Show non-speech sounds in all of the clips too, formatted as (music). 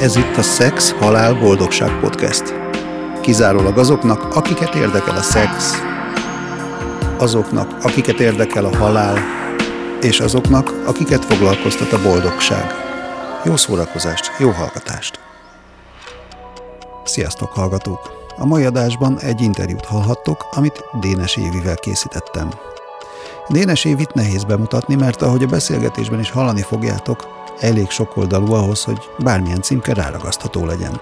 Ez itt a Szex, Halál, Boldogság Podcast. Kizárólag azoknak, akiket érdekel a szex, azoknak, akiket érdekel a halál, és azoknak, akiket foglalkoztat a boldogság. Jó szórakozást, jó hallgatást! Sziasztok, hallgatók! A mai adásban egy interjút hallhattok, amit Dénes Évivel készítettem. Dénes Évit nehéz bemutatni, mert ahogy a beszélgetésben is hallani fogjátok, elég sokoldalú ahhoz, hogy bármilyen címke ráragasztható legyen.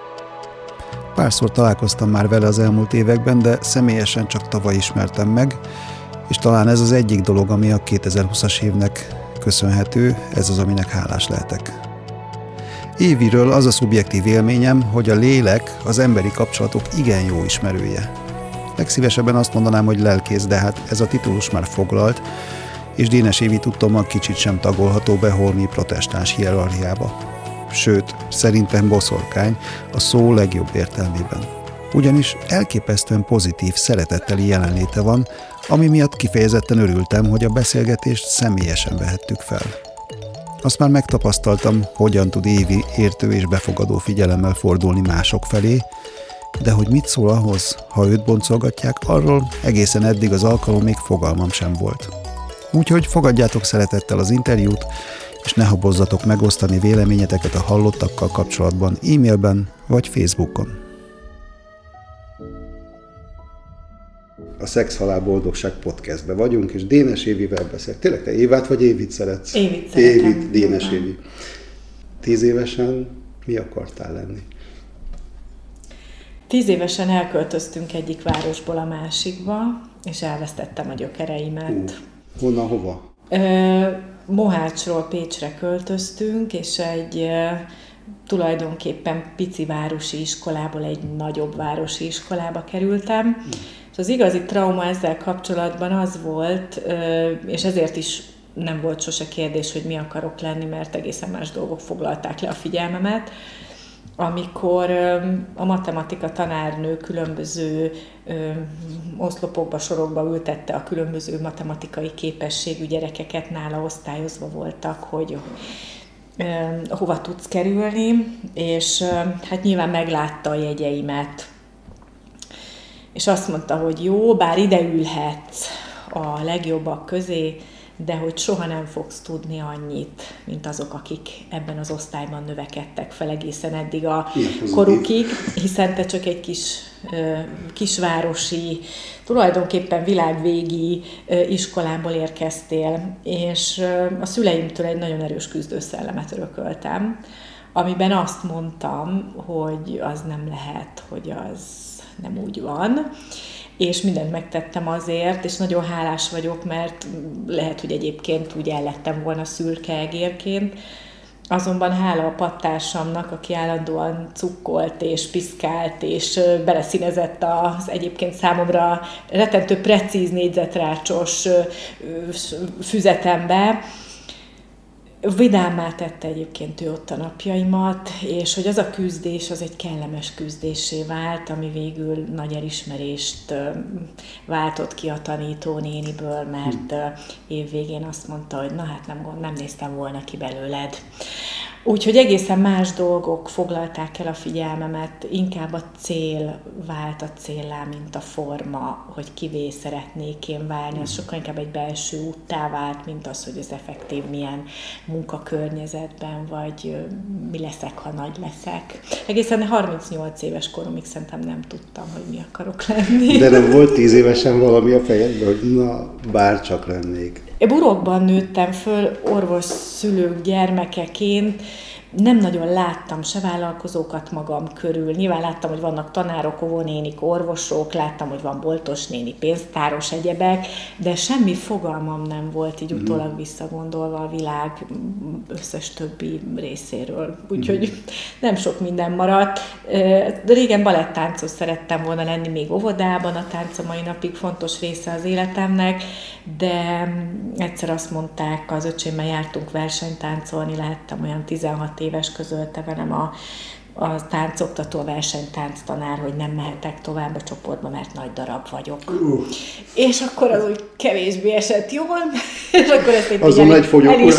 Párszor találkoztam már vele az elmúlt években, de személyesen csak tavaly ismertem meg, és talán ez az egyik dolog, ami a 2020-as évnek köszönhető, ez az, aminek hálás lehetek. Éviről az a szubjektív élményem, hogy a lélek az emberi kapcsolatok igen jó ismerője. Legszívesebben azt mondanám, hogy lelkész, de hát ez a titulus már foglalt, és Dénes Évi tudtommal kicsit sem tagolható be holmi protestáns hierarchiába. Sőt, szerintem boszorkány a szó legjobb értelmében. Ugyanis elképesztően pozitív, szeretetteli jelenléte van, ami miatt kifejezetten örültem, hogy a beszélgetést személyesen vehettük fel. Azt már megtapasztaltam, hogyan tud Évi értő és befogadó figyelemmel fordulni mások felé, de hogy mit szól ahhoz, ha őt boncolgatják, arról egészen eddig az alkalom még fogalmam sem volt. Úgyhogy fogadjátok szeretettel az interjút, és ne habozzatok megosztani véleményeteket a hallottakkal kapcsolatban e-mailben vagy Facebookon. A Szex Halál Boldogság podcastbe vagyunk, és Dénes Évivel beszél. Tényleg te Évát vagy Évit szeretsz? Évit szeretem. Évit, Dénes Évi. Tíz évesen mi akartál lenni? Tíz évesen elköltöztünk egyik városból a másikba, és elvesztettem a gyökereimet. Uh Honnan, hova? Mohácsról Pécsre költöztünk, és egy tulajdonképpen pici városi iskolából egy nagyobb városi iskolába kerültem. Mm. És az igazi trauma ezzel kapcsolatban az volt, és ezért is nem volt sose kérdés, hogy mi akarok lenni, mert egészen más dolgok foglalták le a figyelmemet, amikor a matematika tanárnő különböző oszlopokba, sorokba ültette a különböző matematikai képességű gyerekeket, nála osztályozva voltak, hogy hova tudsz kerülni, és hát nyilván meglátta a jegyeimet, és azt mondta, hogy jó, bár ide ülhetsz a legjobbak közé, de hogy soha nem fogsz tudni annyit, mint azok, akik ebben az osztályban növekedtek fel egészen eddig a korukig, hiszen te csak egy kis kisvárosi, tulajdonképpen világvégi iskolából érkeztél, és a szüleimtől egy nagyon erős küzdőszellemet örököltem, amiben azt mondtam, hogy az nem lehet, hogy az nem úgy van, és mindent megtettem azért, és nagyon hálás vagyok, mert lehet, hogy egyébként úgy ellettem volna szürke egérként, Azonban hála a pattársamnak, aki állandóan cukkolt és piszkált, és beleszínezett az egyébként számomra retentő precíz négyzetrácsos füzetembe, vidámmá tette egyébként ő ott a napjaimat, és hogy az a küzdés az egy kellemes küzdésé vált, ami végül nagy elismerést váltott ki a tanító néniből, mert évvégén azt mondta, hogy na hát nem, nem néztem volna ki belőled. Úgyhogy egészen más dolgok foglalták el a figyelmemet, inkább a cél vált a céllá, mint a forma, hogy kivé szeretnék én válni. Az sokkal inkább egy belső úttá vált, mint az, hogy az effektív milyen munkakörnyezetben, vagy mi leszek, ha nagy leszek. Egészen 38 éves koromig szerintem nem tudtam, hogy mi akarok lenni. De nem volt 10 évesen valami a fejedben, hogy na, bár csak lennék. Én burokban nőttem föl orvos szülők gyermekeként, nem nagyon láttam se vállalkozókat magam körül. Nyilván láttam, hogy vannak tanárok, óvónénik, orvosok, láttam, hogy van boltos néni, pénztáros, egyebek, de semmi fogalmam nem volt így mhm. utólag visszagondolva a világ összes többi részéről. Úgyhogy mm. nem sok minden maradt. Régen balettáncos szerettem volna lenni még óvodában, a tánc a mai napig fontos része az életemnek, de egyszer azt mondták, az öcsémmel jártunk versenytáncolni, láttam olyan 16 éves közölte velem a a táncoktató, a versenytánctanár, hogy nem mehetek tovább a csoportba, mert nagy darab vagyok. Uh. És akkor az úgy kevésbé esett jól, (laughs) és akkor ezt egy Azon el, egy el, is,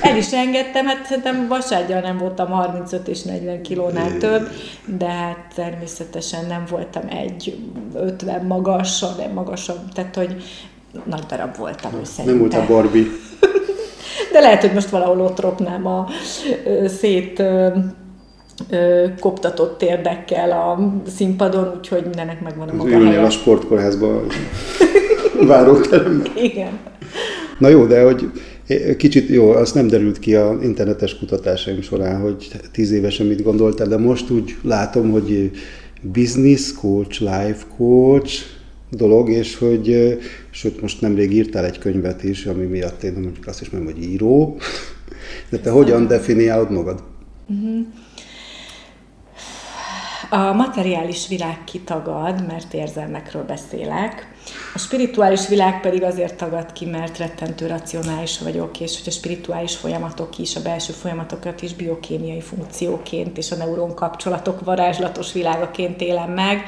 el is engedtem, hát szerintem vasárgyal nem voltam 35 és 40 kilónál több, de hát természetesen nem voltam egy 50 magas, de magasabb, tehát hogy nagy darab voltam, Nem volt a Barbie. (laughs) De lehet, hogy most valahol ott ropnám a szét koptatott térdekkel a színpadon, úgyhogy mindennek megvan a maga helye. a sportkórházban (laughs) váróteremben. Igen. Na jó, de hogy kicsit jó, az nem derült ki a internetes kutatásaim során, hogy tíz évesen mit gondoltál, de most úgy látom, hogy business coach, life coach dolog, és hogy, sőt, most nemrég írtál egy könyvet is, ami miatt én mondjuk azt is mondom, hogy író, (laughs) de te hogyan definiálod magad? Uh-huh. A materiális világ kitagad, mert érzelmekről beszélek. A spirituális világ pedig azért tagad ki, mert rettentő racionális vagyok, és hogy a spirituális folyamatok is, a belső folyamatokat is biokémiai funkcióként és a neuron kapcsolatok varázslatos világaként élem meg.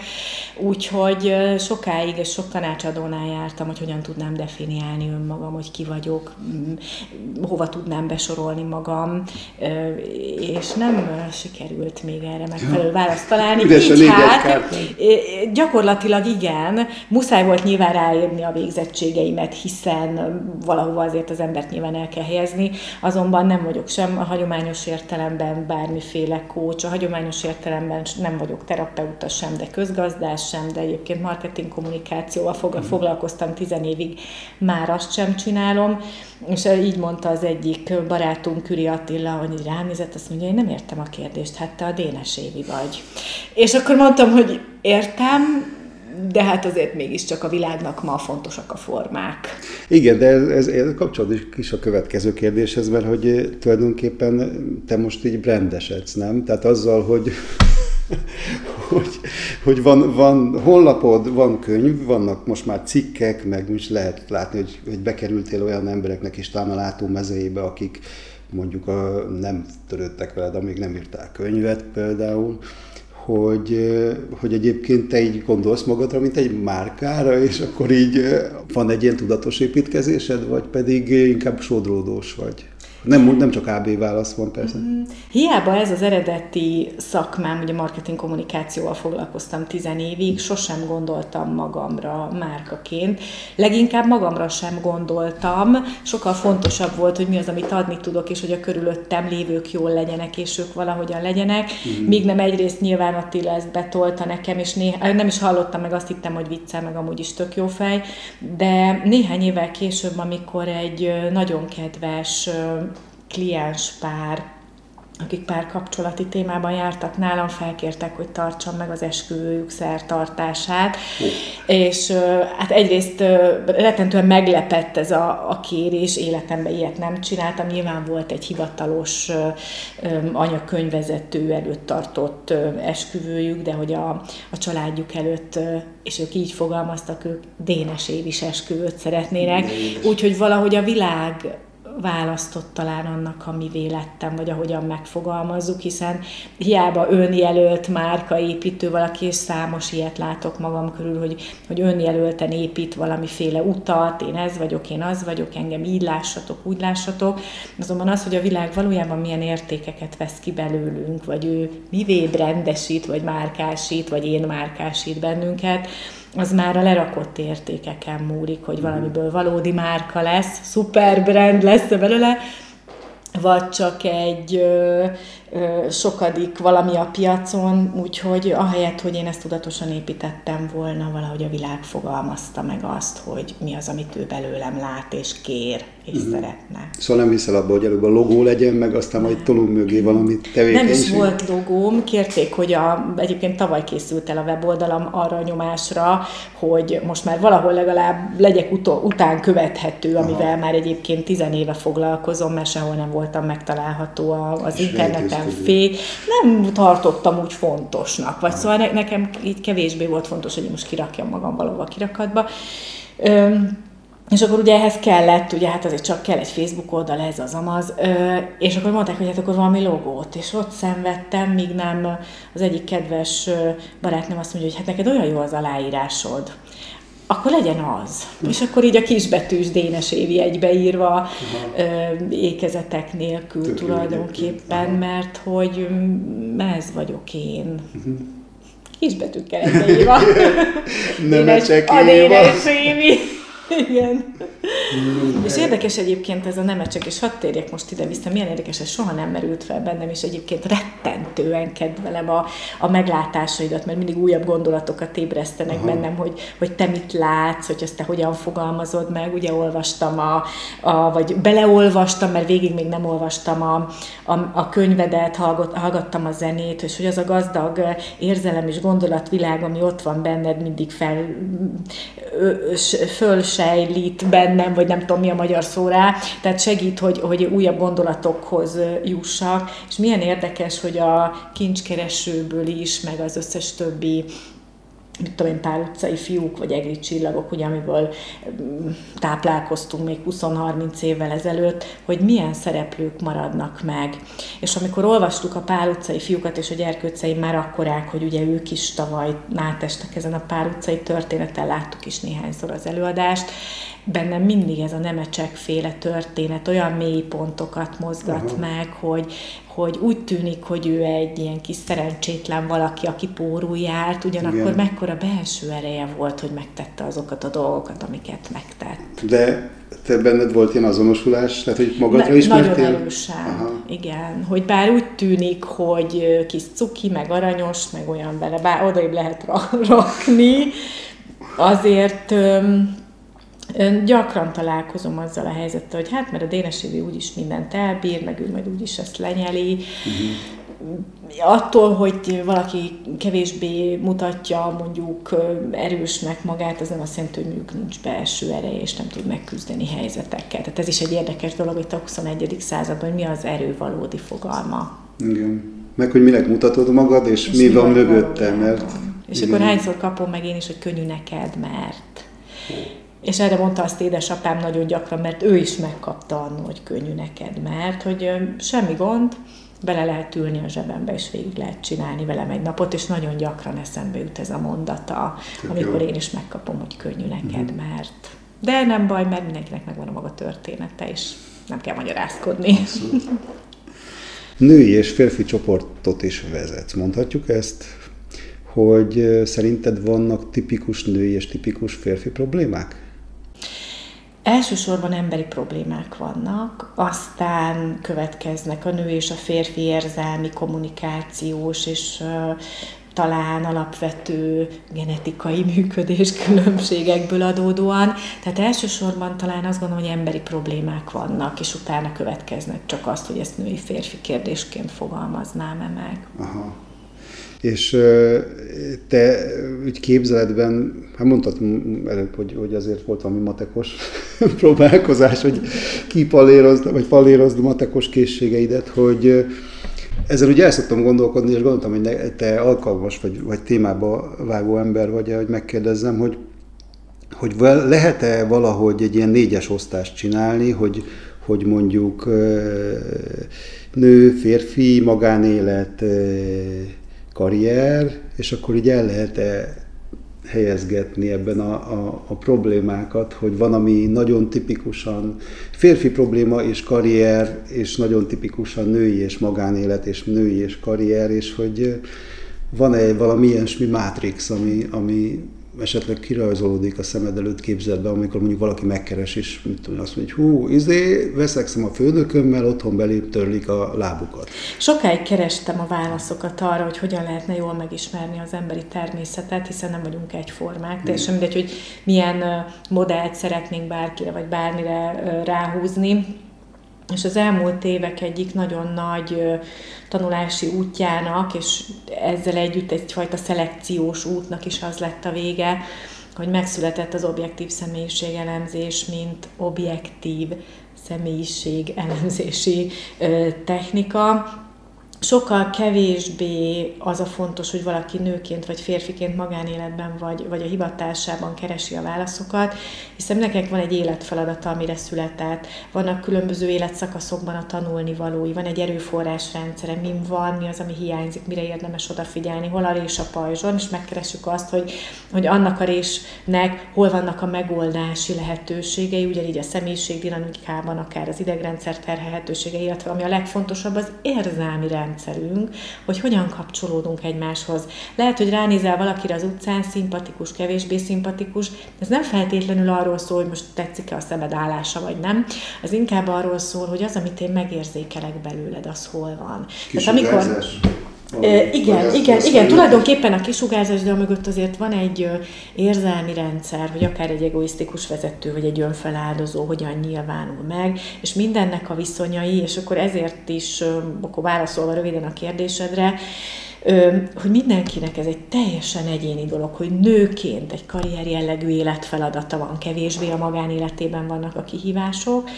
Úgyhogy sokáig és sok tanácsadónál jártam, hogy hogyan tudnám definiálni önmagam, hogy ki vagyok, hova tudnám besorolni magam, és nem sikerült még erre megfelelő választ találni. Így hát, gyakorlatilag igen, muszáj volt nyilván ráírni a végzettségeimet, hiszen valahova azért az embert nyilván el kell helyezni, azonban nem vagyok sem a hagyományos értelemben bármiféle kócs, a hagyományos értelemben nem vagyok terapeuta sem, de közgazdás sem, de egyébként marketing kommunikációval mhm. foglalkoztam tizen évig, már azt sem csinálom, és így mondta az egyik barátunk, Küri Attila, hogy rám nézett, azt mondja, én nem értem a kérdést, hát te a Dénes Évi vagy. És akkor mondtam, hogy értem, de hát azért mégiscsak a világnak ma fontosak a formák. Igen, de ez, ez, ez kapcsolódik is a következő kérdéshez, mert hogy tulajdonképpen te most így brandesedsz, nem? Tehát azzal, hogy (laughs) hogy, hogy van, van honlapod, van könyv, vannak most már cikkek, meg is lehet látni, hogy, hogy bekerültél olyan embereknek is talán a látómezőjébe, akik mondjuk a, nem törődtek veled, amíg nem írtál könyvet például, hogy, hogy egyébként te így gondolsz magadra, mint egy márkára, és akkor így van egy ilyen tudatos építkezésed, vagy pedig inkább sodródós vagy? Nem, nem csak AB válasz van persze. Mm, hiába ez az eredeti szakmám, ugye marketing kommunikációval foglalkoztam tizen évig, sosem gondoltam magamra márkaként. Leginkább magamra sem gondoltam. Sokkal fontosabb volt, hogy mi az, amit adni tudok, és hogy a körülöttem lévők jól legyenek, és ők valahogyan legyenek. Mm. Míg nem egyrészt nyilván Attila ezt betolta nekem, és néha, nem is hallottam meg, azt hittem, hogy viccel, meg amúgy is tök jó fej, de néhány évvel később, amikor egy nagyon kedves kliens pár, akik párkapcsolati témában jártak nálam, felkértek, hogy tartsam meg az esküvőjük szertartását, oh. és hát egyrészt rettentően meglepett ez a, a kérés, életemben ilyet nem csináltam, nyilván volt egy hivatalos anyakönyvezető előtt tartott esküvőjük, de hogy a, a családjuk előtt, és ők így fogalmaztak, ők Dénes Évis esküvőt szeretnének, úgyhogy valahogy a világ választott talán annak, ami vélettem, vagy ahogyan megfogalmazzuk, hiszen hiába önjelölt márkaépítő valaki, és számos ilyet látok magam körül, hogy, hogy önjelölten épít valamiféle utat, én ez vagyok, én az vagyok, engem így lássatok, úgy lássatok. Azonban az, hogy a világ valójában milyen értékeket vesz ki belőlünk, vagy ő mivé brendesít, vagy márkásít, vagy én márkásít bennünket, az már a lerakott értékeken múlik, hogy valamiből valódi márka lesz, szuper brand lesz belőle, vagy csak egy sokadik valami a piacon, úgyhogy ahelyett, hogy én ezt tudatosan építettem volna, valahogy a világ fogalmazta meg azt, hogy mi az, amit ő belőlem lát és kér és uh-huh. szeretne. Szóval nem hiszel abba, hogy előbb a logó legyen, meg aztán majd tolunk mögé valami tevékenység? Nem is volt logóm, kérték, hogy a, egyébként tavaly készült el a weboldalam arra a nyomásra, hogy most már valahol legalább legyek utol, után követhető, amivel Aha. már egyébként tizen éve foglalkozom, mert sehol nem voltam megtalálható az és interneten fé. Nem tartottam úgy fontosnak, vagy szóval ne, nekem így kevésbé volt fontos, hogy most kirakjam magam valahova kirakatba. Üm, és akkor ugye ehhez kellett, ugye hát azért csak kell egy Facebook oldal, ez az amaz, és akkor mondták, hogy hát akkor valami logót, és ott szenvedtem, míg nem az egyik kedves barátnőm azt mondja, hogy hát neked olyan jó az aláírásod, akkor legyen az. És akkor így a kisbetűs Dénes Évi egybeírva, ö, ékezetek nélkül Tök tulajdonképpen, mert hogy ez vagyok én. Uh-huh. Kisbetűkkel egybeírva. (laughs) Nem a Dénes Évi. Igen. és érdekes egyébként ez a nemecsek, és hadd térjek most ide-vissza, milyen érdekes, ez soha nem merült fel bennem, és egyébként rettentően kedvelem a, a meglátásaidat, mert mindig újabb gondolatokat ébresztenek Aha. bennem, hogy, hogy te mit látsz, hogy ezt te hogyan fogalmazod meg, ugye olvastam a, a vagy beleolvastam, mert végig még nem olvastam a, a, a könyvedet, hallgat, hallgattam a zenét, és hogy az a gazdag érzelem és gondolatvilág, ami ott van benned, mindig fel, fölsejlít bennem, vagy nem tudom mi a magyar szó rá, tehát segít, hogy, hogy újabb gondolatokhoz jussak, és milyen érdekes, hogy a kincskeresőből is, meg az összes többi mit tudom én, pár utcai fiúk, vagy egri csillagok, ugye, amiből mm, táplálkoztunk még 20-30 évvel ezelőtt, hogy milyen szereplők maradnak meg. És amikor olvastuk a pár utcai fiúkat, és a gyerkőceim már akkorák, hogy ugye ők is tavaly átestek ezen a pár utcai történeten, láttuk is néhányszor az előadást, bennem mindig ez a nemecsek féle történet olyan mély pontokat mozgat uh-huh. meg, hogy, hogy úgy tűnik, hogy ő egy ilyen kis szerencsétlen valaki, aki pórul járt, ugyanakkor Igen. mekkora belső ereje volt, hogy megtette azokat a dolgokat, amiket megtett. De te benned volt ilyen azonosulás, tehát hogy magadra is Nagyon erősen, igen. Hogy bár úgy tűnik, hogy kis cuki, meg aranyos, meg olyan vele, bár odaib lehet rakni, azért gyakran találkozom azzal a helyzettel, hogy hát mert a Dénes Évi úgyis mindent elbír, meg ő majd úgyis ezt lenyeli. Uh-huh. Attól, hogy valaki kevésbé mutatja mondjuk erősnek magát, az nem azt jelenti, hogy mondjuk nincs belső ereje, és nem tud megküzdeni helyzetekkel. Tehát ez is egy érdekes dolog itt a 21. században, hogy mi az erő valódi fogalma. Igen. Meg, hogy minek mutatod magad, és, és mi van mögötte, mert... És igen. akkor hányszor kapom meg én is, hogy könnyű neked, mert... És erre mondta azt édesapám nagyon gyakran, mert ő is megkapta annó, hogy könnyű neked, mert hogy semmi gond, bele lehet ülni a zsebembe, és végig lehet csinálni velem egy napot, és nagyon gyakran eszembe jut ez a mondata, Tök amikor jó. én is megkapom, hogy könnyű neked, mm-hmm. mert... De nem baj, mert mindenkinek megvan a maga története, és nem kell magyarázkodni. Női és férfi csoportot is vezet, mondhatjuk ezt, hogy szerinted vannak tipikus női és tipikus férfi problémák? Elsősorban emberi problémák vannak, aztán következnek a nő és a férfi érzelmi, kommunikációs és talán alapvető genetikai működés különbségekből adódóan. Tehát elsősorban talán azt gondolom, hogy emberi problémák vannak, és utána következnek csak azt, hogy ezt női-férfi kérdésként fogalmaznám-e meg. Aha. És te úgy képzeletben, hát mondtad előbb, hogy, hogy azért volt valami matekos (laughs) próbálkozás, hogy kipalérozd, vagy palérozd matekos készségeidet, hogy ezzel ugye el szoktam gondolkodni, és gondoltam, hogy te alkalmas vagy, vagy témába vágó ember vagy, hogy megkérdezzem, hogy, hogy lehet-e valahogy egy ilyen négyes osztást csinálni, hogy, hogy mondjuk nő, férfi, magánélet, karrier, és akkor így el lehet-e helyezgetni ebben a, a, a problémákat, hogy van, ami nagyon tipikusan férfi probléma és karrier, és nagyon tipikusan női és magánélet, és női és karrier, és hogy van-e valami ilyesmi mátrix, ami, ami esetleg kirajzolódik a szemed előtt képzelbe, amikor mondjuk valaki megkeres, és mit tudom, azt mondja, hogy hú, izé, veszekszem a főnökömmel, otthon belép törlik a lábukat. Sokáig kerestem a válaszokat arra, hogy hogyan lehetne jól megismerni az emberi természetet, hiszen nem vagyunk egyformák. Teljesen mindegy, hogy milyen modellt szeretnénk bárkire vagy bármire ráhúzni és az elmúlt évek egyik nagyon nagy tanulási útjának, és ezzel együtt egyfajta szelekciós útnak is az lett a vége, hogy megszületett az objektív személyiségelemzés, mint objektív személyiség elemzési technika, sokkal kevésbé az a fontos, hogy valaki nőként vagy férfiként magánéletben vagy, vagy a hivatásában keresi a válaszokat, hiszen nekek van egy életfeladata, amire született, vannak különböző életszakaszokban a tanulni valói, van egy erőforrásrendszere, mi van, mi az, ami hiányzik, mire érdemes odafigyelni, hol a rés a pajzson, és megkeressük azt, hogy, hogy annak a résnek hol vannak a megoldási lehetőségei, ugyanígy a személyiségdinamikában, akár az idegrendszer terhelhetőségei, illetve ami a legfontosabb, az érzelmi rendszerünk, hogy hogyan kapcsolódunk egymáshoz. Lehet, hogy ránézel valakire az utcán, szimpatikus, kevésbé szimpatikus, ez nem feltétlenül arról szól, hogy most tetszik-e a szemed állása, vagy nem. Ez inkább arról szól, hogy az, amit én megérzékelek belőled, az hol van. Kis Tehát amikor, igen, igen, igen, igen, tulajdonképpen a kisugárzás, de mögött azért van egy érzelmi rendszer, hogy akár egy egoisztikus vezető, vagy egy önfeláldozó hogyan nyilvánul meg, és mindennek a viszonyai, és akkor ezért is, akkor válaszolva röviden a kérdésedre, hogy mindenkinek ez egy teljesen egyéni dolog, hogy nőként egy karrier jellegű életfeladata van, kevésbé a magánéletében vannak a kihívások,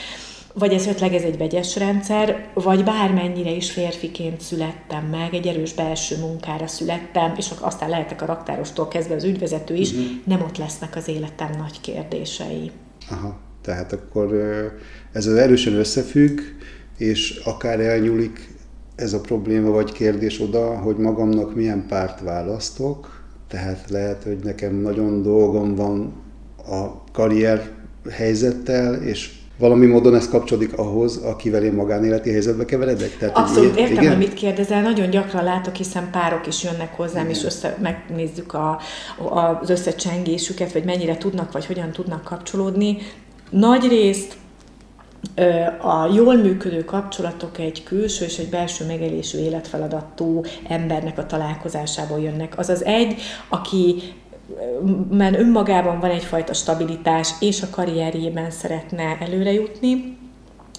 vagy esetleg ez egy vegyes rendszer, vagy bármennyire is férfiként születtem meg, egy erős belső munkára születtem, és aztán lehetek a raktárostól kezdve az ügyvezető is, uh-huh. nem ott lesznek az életem nagy kérdései. Aha, tehát akkor ez az erősen összefügg, és akár elnyúlik ez a probléma vagy kérdés oda, hogy magamnak milyen párt választok, tehát lehet, hogy nekem nagyon dolgom van a karrier helyzettel, és valami módon ez kapcsolódik ahhoz, akivel én magánéleti helyzetbe keveredek? Tehát, Abszolút, értem, igen? hogy mit kérdezel. Nagyon gyakran látok, hiszen párok is jönnek hozzám, igen. és össze, megnézzük a, a, az összecsengésüket, vagy mennyire tudnak, vagy hogyan tudnak kapcsolódni. Nagy részt a jól működő kapcsolatok egy külső és egy belső megélésű életfeladatú embernek a találkozásából jönnek. Az az egy, aki mert önmagában van egyfajta stabilitás, és a karrierjében szeretne előre jutni,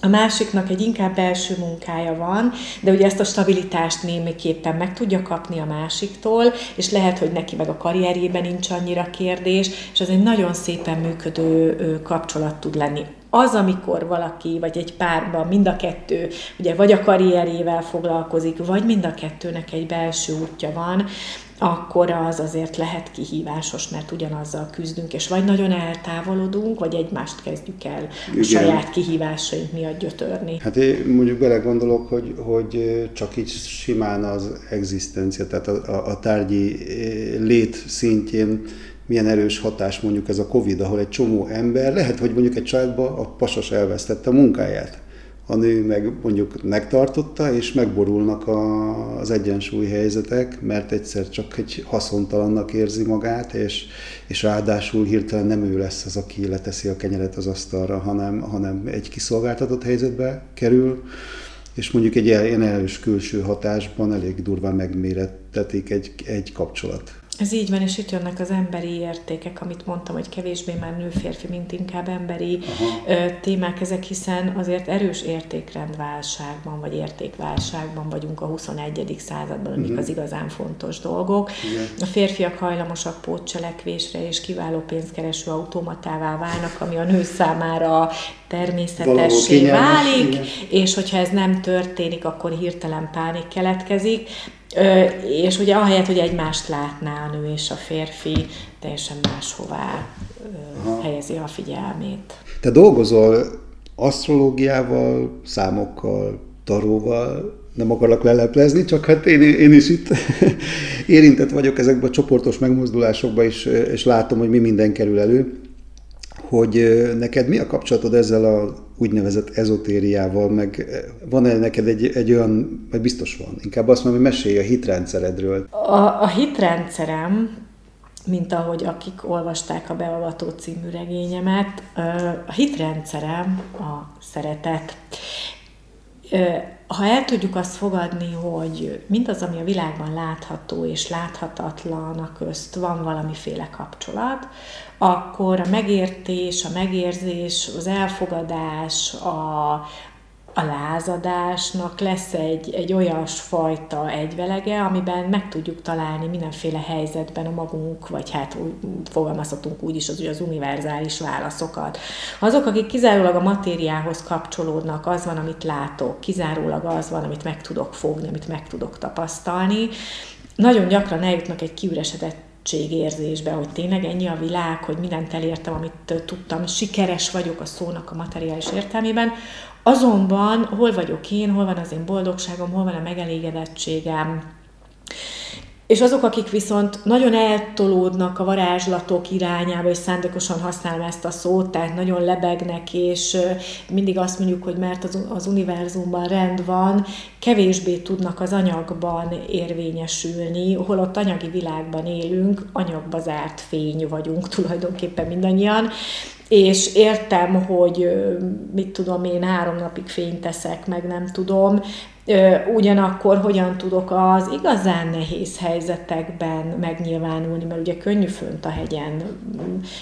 a másiknak egy inkább belső munkája van, de ugye ezt a stabilitást némiképpen meg tudja kapni a másiktól, és lehet, hogy neki meg a karrierjében nincs annyira kérdés, és ez egy nagyon szépen működő kapcsolat tud lenni. Az, amikor valaki, vagy egy párban mind a kettő, ugye vagy a karrierjével foglalkozik, vagy mind a kettőnek egy belső útja van, akkor az azért lehet kihívásos, mert ugyanazzal küzdünk, és vagy nagyon eltávolodunk, vagy egymást kezdjük el Igen. a saját kihívásaink miatt gyötörni. Hát én mondjuk belegondolok, hogy, hogy csak így simán az egzisztencia, tehát a, a, a tárgyi lét szintjén milyen erős hatás mondjuk ez a Covid, ahol egy csomó ember, lehet, hogy mondjuk egy családban a pasas elvesztette a munkáját a nő meg mondjuk megtartotta, és megborulnak a, az egyensúly helyzetek, mert egyszer csak egy haszontalannak érzi magát, és, és ráadásul hirtelen nem ő lesz az, aki leteszi a kenyeret az asztalra, hanem, hanem egy kiszolgáltatott helyzetbe kerül, és mondjuk egy ilyen erős külső hatásban elég durván megmérettetik egy, egy kapcsolat. Ez így van, és itt jönnek az emberi értékek, amit mondtam, hogy kevésbé már nő-férfi, mint inkább emberi Aha. témák ezek, hiszen azért erős értékrendválságban, vagy értékválságban vagyunk a 21. században, amik uh-huh. az igazán fontos dolgok. Igen. A férfiak hajlamosak pótcselekvésre, és kiváló pénzkereső automatává válnak, ami a nő számára természetessé válik, igen. és hogyha ez nem történik, akkor hirtelen pánik keletkezik. Ö, és ugye ahelyett, hogy egymást látná a nő és a férfi, teljesen máshová ö, helyezi a figyelmét. Te dolgozol asztrológiával, számokkal, taróval, nem akarlak leleplezni, csak hát én, én is itt (laughs) érintett vagyok ezekben a csoportos megmozdulásokban, és, és látom, hogy mi minden kerül elő hogy neked mi a kapcsolatod ezzel a úgynevezett ezotériával, meg van-e neked egy, egy olyan, vagy biztos van, inkább azt mondom, hogy mesélj a hitrendszeredről. A, a hitrendszerem, mint ahogy akik olvasták a Beavató című regényemet, a hitrendszerem a szeretet. Ha el tudjuk azt fogadni, hogy mindaz, ami a világban látható és láthatatlan, a közt van valamiféle kapcsolat, akkor a megértés, a megérzés, az elfogadás, a, a lázadásnak lesz egy, egy olyas fajta egyvelege, amiben meg tudjuk találni mindenféle helyzetben a magunk, vagy hát fogalmazhatunk úgy is az, az univerzális válaszokat. Azok, akik kizárólag a matériához kapcsolódnak, az van, amit látok, kizárólag az van, amit meg tudok fogni, amit meg tudok tapasztalni, nagyon gyakran eljutnak egy kiüresedett érzésbe, hogy tényleg ennyi a világ, hogy mindent elértem, amit tudtam, sikeres vagyok a szónak a materiális értelmében, Azonban hol vagyok én, hol van az én boldogságom, hol van a megelégedettségem, és azok, akik viszont nagyon eltolódnak a varázslatok irányába, és szándékosan használom ezt a szót, tehát nagyon lebegnek, és mindig azt mondjuk, hogy mert az, az univerzumban rend van, kevésbé tudnak az anyagban érvényesülni, holott anyagi világban élünk, anyagba zárt fény vagyunk tulajdonképpen mindannyian, és értem, hogy mit tudom én, három napig fényt teszek, meg nem tudom, ugyanakkor hogyan tudok az igazán nehéz helyzetekben megnyilvánulni, mert ugye könnyű fönt a hegyen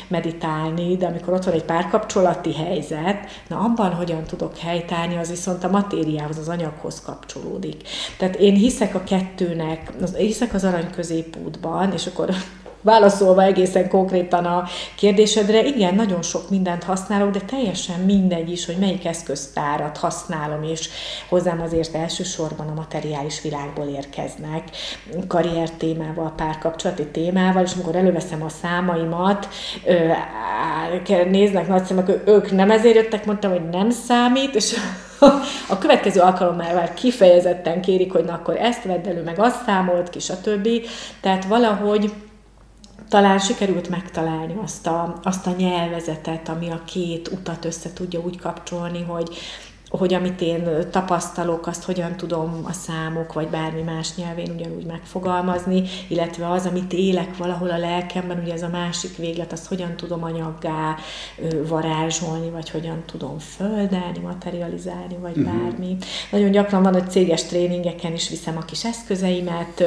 meditálni, de amikor ott van egy párkapcsolati helyzet, na abban hogyan tudok helytállni, az viszont a matériához, az anyaghoz kapcsolódik. Tehát én hiszek a kettőnek, hiszek az arany középútban, és akkor válaszolva egészen konkrétan a kérdésedre, igen, nagyon sok mindent használok, de teljesen mindegy is, hogy melyik eszköztárat használom, és hozzám azért elsősorban a materiális világból érkeznek, karrier témával, párkapcsolati témával, és amikor előveszem a számaimat, néznek nagy szemek, ők nem ezért jöttek, mondtam, hogy nem számít, és a következő alkalommal már kifejezetten kérik, hogy na akkor ezt vedd elő, meg azt számolt ki, stb. Tehát valahogy talán sikerült megtalálni azt a, azt a nyelvezetet, ami a két utat össze tudja úgy kapcsolni, hogy, hogy amit én tapasztalok, azt hogyan tudom a számok, vagy bármi más nyelvén ugyanúgy megfogalmazni, illetve az, amit élek valahol a lelkemben, ugye ez a másik véglet, azt hogyan tudom anyaggá varázsolni, vagy hogyan tudom földelni, materializálni, vagy uh-huh. bármi. Nagyon gyakran van, hogy céges tréningeken is viszem a kis eszközeimet,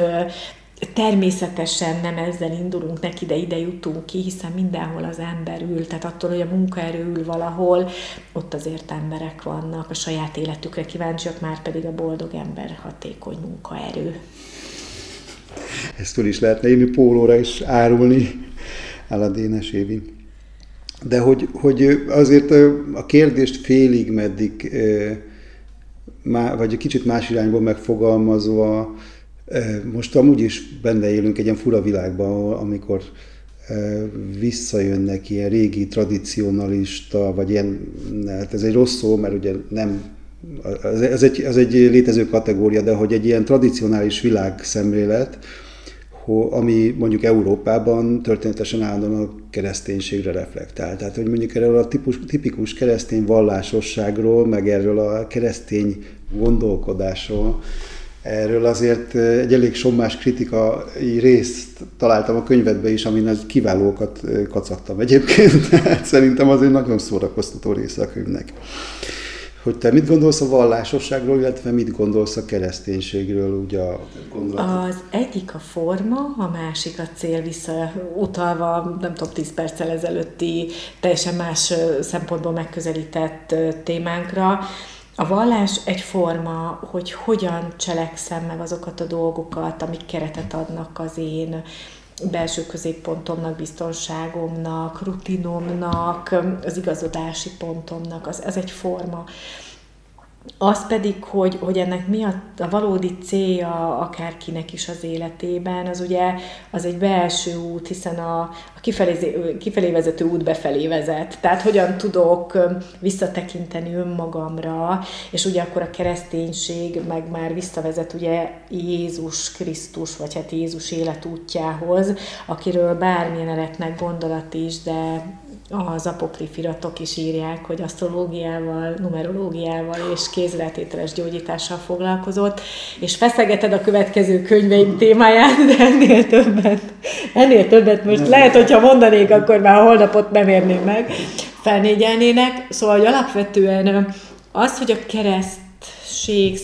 Természetesen nem ezzel indulunk neki, de ide jutunk ki, hiszen mindenhol az ember ül, tehát attól, hogy a munkaerő ül valahol, ott azért emberek vannak, a saját életükre kíváncsiak, már pedig a boldog ember hatékony munkaerő. Ezt túl is lehetne írni pólóra is árulni, áll a Dénes Évi. De hogy, hogy azért a kérdést félig meddig, vagy egy kicsit más irányból megfogalmazva, most amúgy is benne élünk egy ilyen fura világban, amikor visszajönnek ilyen régi tradicionalista, vagy ilyen, hát ez egy rossz szó, mert ugye nem, ez egy, ez egy létező kategória, de hogy egy ilyen tradicionális világszemlélet, ami mondjuk Európában történetesen állandóan a kereszténységre reflektál. Tehát, hogy mondjuk erről a típus, tipikus keresztény vallásosságról, meg erről a keresztény gondolkodásról, Erről azért egy elég sommás kritikai részt találtam a könyvedbe is, amin egy kiválókat kacagtam egyébként, tehát (laughs) szerintem az egy nagyon szórakoztató része a könyvnek. Hogy te mit gondolsz a vallásosságról, illetve mit gondolsz a kereszténységről, ugye a? Az egyik a forma, a másik a cél, visszautalva, nem tudom, 10 perccel ezelőtti teljesen más szempontból megközelített témánkra. A vallás egy forma, hogy hogyan cselekszem meg azokat a dolgokat, amik keretet adnak az én belső középpontomnak, biztonságomnak, rutinomnak, az igazodási pontomnak, az, ez egy forma. Az pedig, hogy, hogy ennek mi a, a valódi célja akárkinek is az életében, az ugye az egy belső út, hiszen a, a kifelé, kifelé vezető út befelé vezet. Tehát hogyan tudok visszatekinteni önmagamra, és ugye akkor a kereszténység meg már visszavezet ugye Jézus Krisztus, vagy hát Jézus életútjához, akiről bármilyen eretnek gondolat is, de az apokrifiratok is írják, hogy asztrológiával, numerológiával és kézletételes gyógyítással foglalkozott, és feszegeted a következő könyveim témáját, de ennél többet, ennél többet most lehet, hogyha mondanék, akkor már a holnapot nem érném meg, felnégyelnének. Szóval, hogy alapvetően az, hogy a kereszt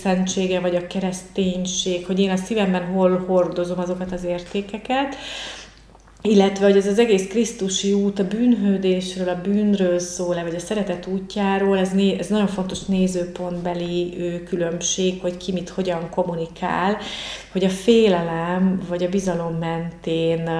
szentsége, vagy a kereszténység, hogy én a szívemben hol hordozom azokat az értékeket, illetve hogy ez az egész Krisztusi út a bűnhődésről, a bűnről szól, vagy a szeretet útjáról, ez, né, ez nagyon fontos nézőpontbeli különbség, hogy ki mit hogyan kommunikál, hogy a félelem vagy a bizalom mentén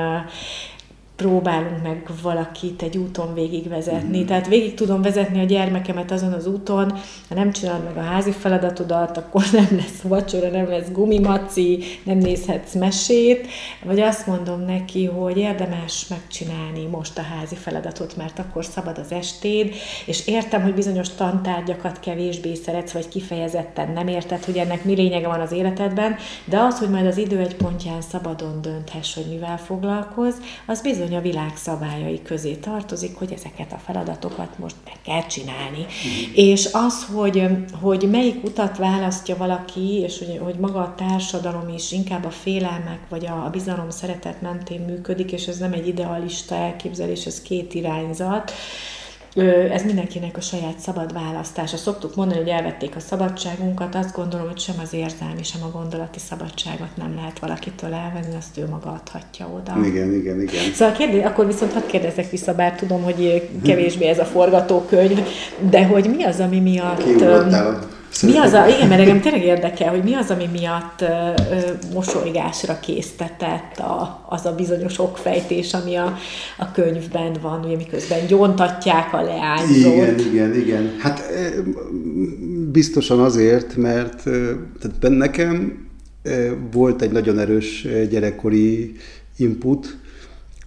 próbálunk meg valakit egy úton végigvezetni. Mm. Tehát végig tudom vezetni a gyermekemet azon az úton, ha nem csinálod meg a házi feladatodat, akkor (laughs) nem lesz vacsora, nem lesz gumimaci, nem nézhetsz mesét, vagy azt mondom neki, hogy érdemes megcsinálni most a házi feladatot, mert akkor szabad az estéd, és értem, hogy bizonyos tantárgyakat kevésbé szeretsz, vagy kifejezetten nem érted, hogy ennek mi lényege van az életedben, de az, hogy majd az idő egy pontján szabadon dönthess, hogy mivel foglalkoz, az bizony bizony a világ szabályai közé tartozik, hogy ezeket a feladatokat most meg kell csinálni. Mm. És az, hogy, hogy melyik utat választja valaki, és hogy, hogy maga a társadalom is inkább a félelmek vagy a, a bizalom szeretet mentén működik, és ez nem egy idealista elképzelés, ez két irányzat, ez mindenkinek a saját szabad választása. Szoktuk mondani, hogy elvették a szabadságunkat, azt gondolom, hogy sem az érzelmi, sem a gondolati szabadságot nem lehet valakitől elvenni, azt ő maga adhatja oda. Igen, igen, igen. Szóval kérdez, akkor viszont hadd kérdezek vissza, bár tudom, hogy kevésbé ez a forgatókönyv, de hogy mi az, ami miatt... Mi az a, igen, mert engem tényleg érdekel, hogy mi az, ami miatt ö, mosolygásra késztetett a, az a bizonyos okfejtés, ami a, a könyvben van, ugye miközben gyóntatják a leányzót. Igen, igen, igen. Hát biztosan azért, mert tehát nekem volt egy nagyon erős gyerekkori input,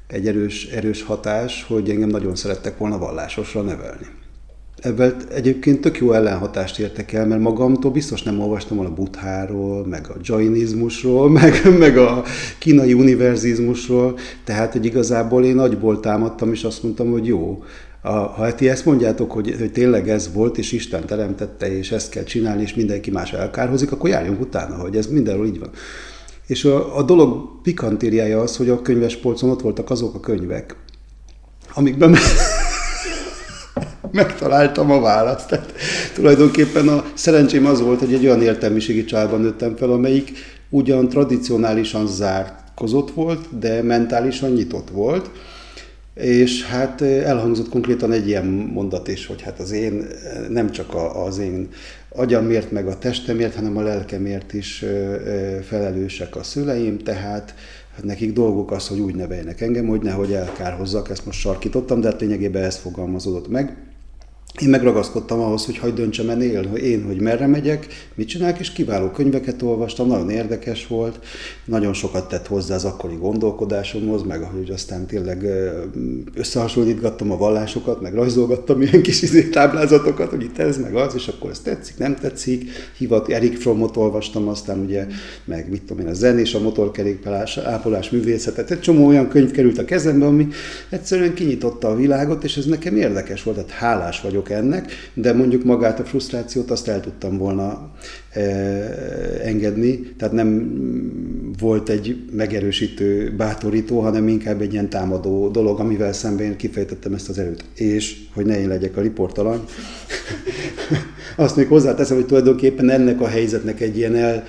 egy erős, erős hatás, hogy engem nagyon szerettek volna vallásosra nevelni. Ebben egyébként tök jó ellenhatást értek el, mert magamtól biztos nem olvastam volna butháról, meg a jainizmusról, (laughs) meg, meg a kínai univerzizmusról, tehát hogy igazából én nagyból támadtam, és azt mondtam, hogy jó, a, ha ti ezt mondjátok, hogy, hogy tényleg ez volt, és Isten teremtette, és ezt kell csinálni, és mindenki más elkárhozik, akkor járjunk utána, hogy ez mindenről így van. És a, a dolog pikantériája az, hogy a könyvespolcon ott voltak azok a könyvek, amikben megtaláltam a választ. Tehát tulajdonképpen a szerencsém az volt, hogy egy olyan értelmiségi családban nőttem fel, amelyik ugyan tradicionálisan zárkozott volt, de mentálisan nyitott volt. És hát elhangzott konkrétan egy ilyen mondat is, hogy hát az én, nem csak az én agyamért, meg a testemért, hanem a lelkemért is felelősek a szüleim, tehát hát nekik dolguk az, hogy úgy neveljenek engem, hogy nehogy elkárhozzak, ezt most sarkítottam, de hát lényegében ez fogalmazódott meg. Én megragaszkodtam ahhoz, hogy hagyd döntsem el én, hogy én, hogy merre megyek, mit csinálok, és kiváló könyveket olvastam, nagyon érdekes volt, nagyon sokat tett hozzá az akkori gondolkodásomhoz, meg hogy aztán tényleg összehasonlítgattam a vallásokat, meg rajzolgattam ilyen kis izé táblázatokat, hogy itt ez, meg az, és akkor ez tetszik, nem tetszik. Hivat, Erik Frommot olvastam, aztán ugye, meg mit tudom én, a zenés, a motorkerékpárás, ápolás művészetet, egy csomó olyan könyv került a kezembe, ami egyszerűen kinyitotta a világot, és ez nekem érdekes volt, tehát hálás vagyok ennek, de mondjuk magát a frusztrációt azt el tudtam volna e, engedni, tehát nem volt egy megerősítő, bátorító, hanem inkább egy ilyen támadó dolog, amivel szemben én kifejtettem ezt az erőt. És, hogy ne én legyek a riportalany, (laughs) azt még hozzáteszem, hogy tulajdonképpen ennek a helyzetnek egy ilyen el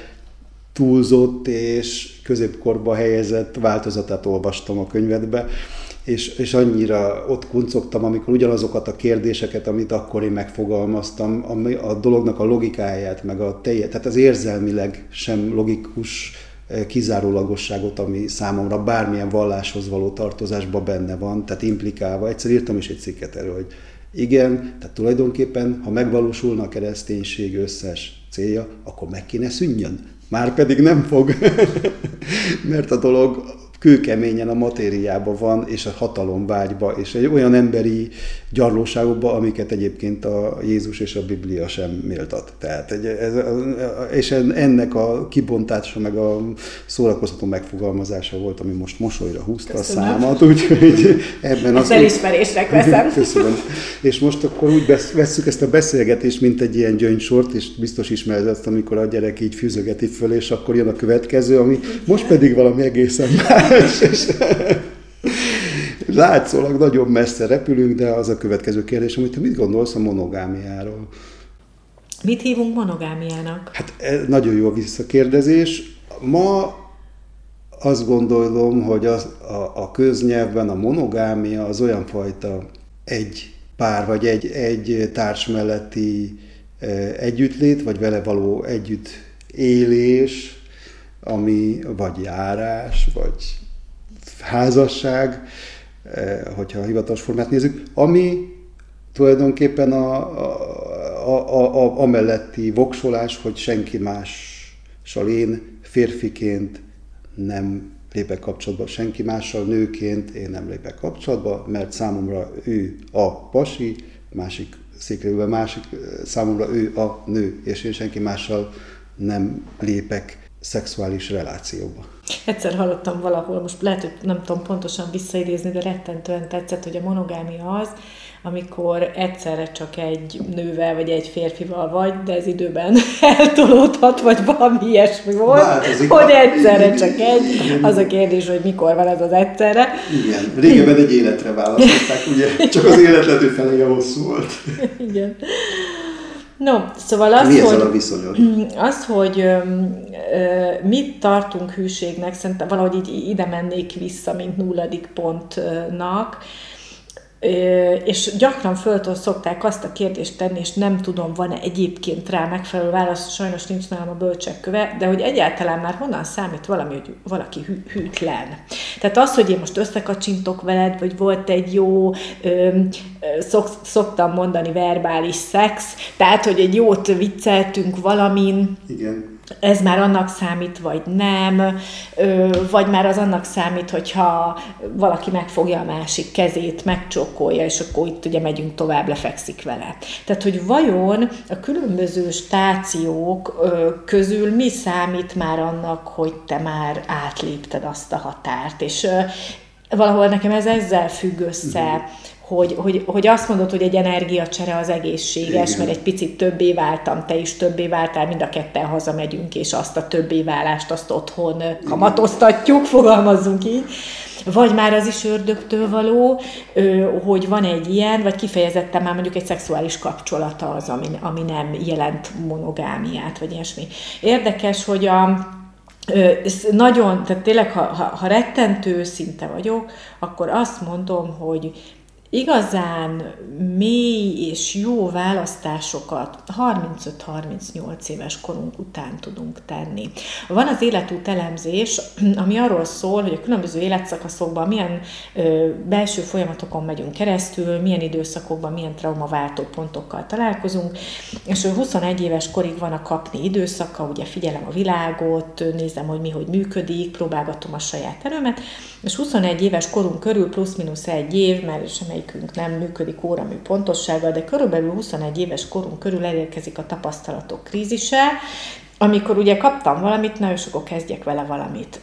túlzott és középkorba helyezett változatát olvastam a könyvedbe, és, és annyira ott kuncogtam, amikor ugyanazokat a kérdéseket, amit akkor én megfogalmaztam, a, a dolognak a logikáját, meg a telje, tehát az érzelmileg sem logikus eh, kizárólagosságot, ami számomra bármilyen valláshoz való tartozásban benne van, tehát implikálva. Egyszer írtam is egy cikket erről, hogy igen, tehát tulajdonképpen, ha megvalósulna a kereszténység összes célja, akkor meg kéne szűnjön. Már pedig nem fog, (laughs) mert a dolog kőkeményen a matériában van, és a hatalomvágyba, és egy olyan emberi gyarlóságokba, amiket egyébként a Jézus és a Biblia sem méltat. Tehát egy, ez, és ennek a kibontása, meg a szórakoztató megfogalmazása volt, ami most mosolyra húzta Köszönöm. a számat, úgyhogy ebben az... Elismerésnek veszem. (laughs) Köszönöm. És most akkor úgy vesszük ezt a beszélgetést, mint egy ilyen gyöngysort, és biztos ismered ezt, amikor a gyerek így fűzögeti föl, és akkor jön a következő, ami most pedig valami egészen más. Látszólag nagyon messze repülünk, de az a következő kérdés, amit te mit gondolsz a monogámiáról? Mit hívunk monogámiának? Hát nagyon jó a visszakérdezés. Ma azt gondolom, hogy az, a, a köznyelvben a monogámia az olyan fajta egy pár, vagy egy, egy társ melletti együttlét, vagy vele való együtt élés, ami vagy járás, vagy házasság, hogyha a hivatalos formát nézzük, ami tulajdonképpen a, a, a, a, a melletti voksolás, hogy senki mással én férfiként nem lépek kapcsolatba senki mással, nőként én nem lépek kapcsolatba, mert számomra ő a pasi, másik székreülve másik, számomra ő a nő, és én senki mással nem lépek szexuális relációba. Egyszer hallottam valahol, most lehet, hogy nem tudom pontosan visszaidézni, de rettentően tetszett, hogy a monogámia az, amikor egyszerre csak egy nővel vagy egy férfival vagy, de ez időben (laughs) eltolódhat, vagy valami ilyesmi volt, Változik. hogy egyszerre csak egy. Az a kérdés, hogy mikor van ez az egyszerre. Igen, régebben egy életre választották, ugye? (laughs) Csak az életlető felé hosszú volt. Igen. No, szóval az, Mi hogy, a viszonyod? Az, hogy ö, ö, mit tartunk hűségnek, szerintem valahogy így ide mennék vissza, mint nulladik pontnak, és gyakran föltől szokták azt a kérdést tenni, és nem tudom, van-e egyébként rá megfelelő válasz, sajnos nincs nálam a bölcsekköve, de hogy egyáltalán már honnan számít valami, hogy valaki hű, hűtlen. Tehát az, hogy én most összekacsintok veled, vagy volt egy jó, ö, szok, szoktam mondani verbális szex, tehát, hogy egy jót vicceltünk valamin, Igen ez már annak számít, vagy nem, vagy már az annak számít, hogyha valaki megfogja a másik kezét, megcsókolja, és akkor itt ugye megyünk tovább, lefekszik vele. Tehát, hogy vajon a különböző stációk közül mi számít már annak, hogy te már átlépted azt a határt, és valahol nekem ez ezzel függ össze, uh-huh hogy, hogy, hogy azt mondod, hogy egy energiacsere az egészséges, Igen. mert egy picit többé váltam, te is többé váltál, mind a ketten hazamegyünk, és azt a többé válást azt otthon kamatoztatjuk, fogalmazzunk így. Vagy már az is ördögtől való, hogy van egy ilyen, vagy kifejezetten már mondjuk egy szexuális kapcsolata az, ami, ami nem jelent monogámiát, vagy ilyesmi. Érdekes, hogy a, ez nagyon, tehát tényleg, ha, ha, ha rettentő szinte vagyok, akkor azt mondom, hogy igazán mély és jó választásokat 35-38 éves korunk után tudunk tenni. Van az életút elemzés, ami arról szól, hogy a különböző életszakaszokban milyen ö, belső folyamatokon megyünk keresztül, milyen időszakokban milyen traumaváltó pontokkal találkozunk, és 21 éves korig van a kapni időszaka, ugye figyelem a világot, nézem, hogy mi hogy működik, próbálgatom a saját erőmet, és 21 éves korunk körül plusz-minusz egy év, mert semmelyik valamelyikünk nem működik óramű pontossággal, de körülbelül 21 éves korunk körül elérkezik a tapasztalatok krízise, amikor ugye kaptam valamit, na és kezdjek vele valamit.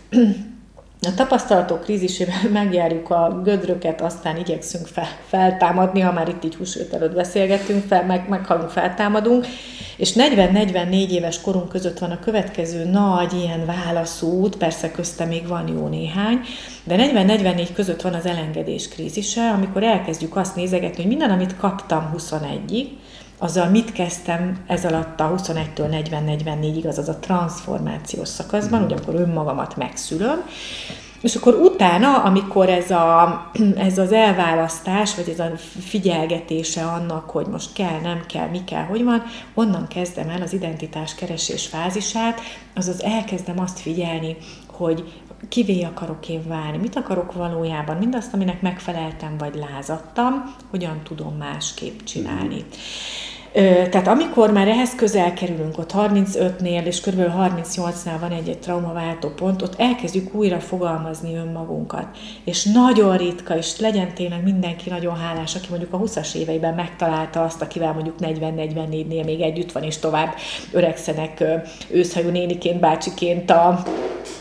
A tapasztalatok krízisében (laughs) megjárjuk a gödröket, aztán igyekszünk fel, feltámadni, ha már itt így húsvét előtt beszélgetünk, fel, meg, meghalunk, feltámadunk, és 40-44 éves korunk között van a következő nagy ilyen válaszút, persze közte még van jó néhány, de 40-44 között van az elengedés krízise, amikor elkezdjük azt nézegetni, hogy minden, amit kaptam 21-ig, azzal mit kezdtem ez alatt a 21-től 40-44-ig, azaz a transformációs szakaszban, ugye akkor önmagamat megszülöm, és akkor utána, amikor ez, a, (clears throat) ez az elválasztás, vagy ez a figyelgetése annak, hogy most kell, nem kell, mi kell, hogy van, onnan kezdem el az identitás keresés fázisát, azaz elkezdem azt figyelni, hogy kivé akarok én válni, mit akarok valójában, mindazt, aminek megfeleltem vagy lázadtam, hogyan tudom másképp csinálni. Mm. Tehát amikor már ehhez közel kerülünk, ott 35-nél és kb. 38-nál van egy, egy traumaváltó pont, ott elkezdjük újra fogalmazni önmagunkat. És nagyon ritka, és legyen tényleg mindenki nagyon hálás, aki mondjuk a 20-as éveiben megtalálta azt, akivel mondjuk 40-44-nél még együtt van, és tovább öregszenek őszhajú néniként, bácsiként a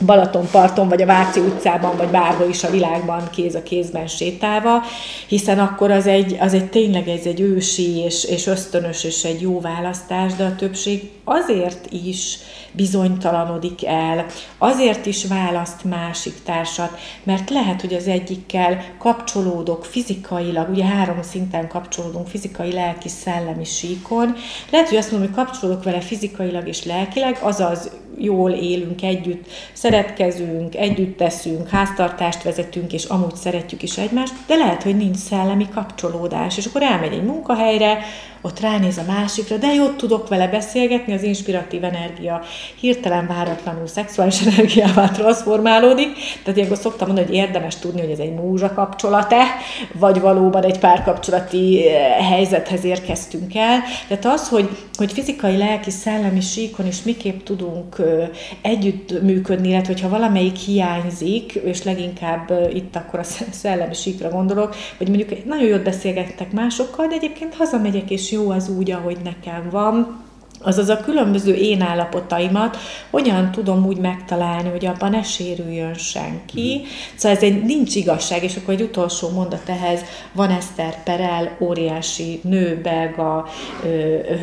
Balatonparton, vagy a Váci utcában, vagy bárhol is a világban kéz a kézben sétálva, hiszen akkor az egy, az egy tényleg ez egy ősi és, és ösztönös és egy jó választás, de a többség azért is bizonytalanodik el, azért is választ másik társat, mert lehet, hogy az egyikkel kapcsolódok fizikailag, ugye három szinten kapcsolódunk fizikai, lelki, szellemi síkon, lehet, hogy azt mondom, hogy kapcsolódok vele fizikailag és lelkileg, azaz jól élünk együtt, szeretkezünk, együtt teszünk, háztartást vezetünk, és amúgy szeretjük is egymást, de lehet, hogy nincs szellemi kapcsolódás, és akkor elmegy egy munkahelyre, ott ránéz a másikra, de jót tudok vele beszélgetni, az inspiratív energia hirtelen váratlanul szexuális (laughs) energiává transformálódik. Tehát ilyenkor szoktam mondani, hogy érdemes tudni, hogy ez egy múzsa kapcsolata, vagy valóban egy párkapcsolati eh, helyzethez érkeztünk el. Tehát az, hogy, hogy fizikai, lelki, szellemi síkon is miképp tudunk együtt működni, illetve hogyha valamelyik hiányzik, és leginkább itt akkor a (laughs) szellemi síkra gondolok, hogy mondjuk nagyon jót beszélgettek másokkal, de egyébként hazamegyek és jó az úgy, ahogy nekem van, Azaz a különböző én állapotaimat hogyan tudom úgy megtalálni, hogy abban ne sérüljön senki. Mm. Szóval ez egy nincs igazság, és akkor egy utolsó mondat ehhez. Van Eszter Perel, óriási nő, belga ö,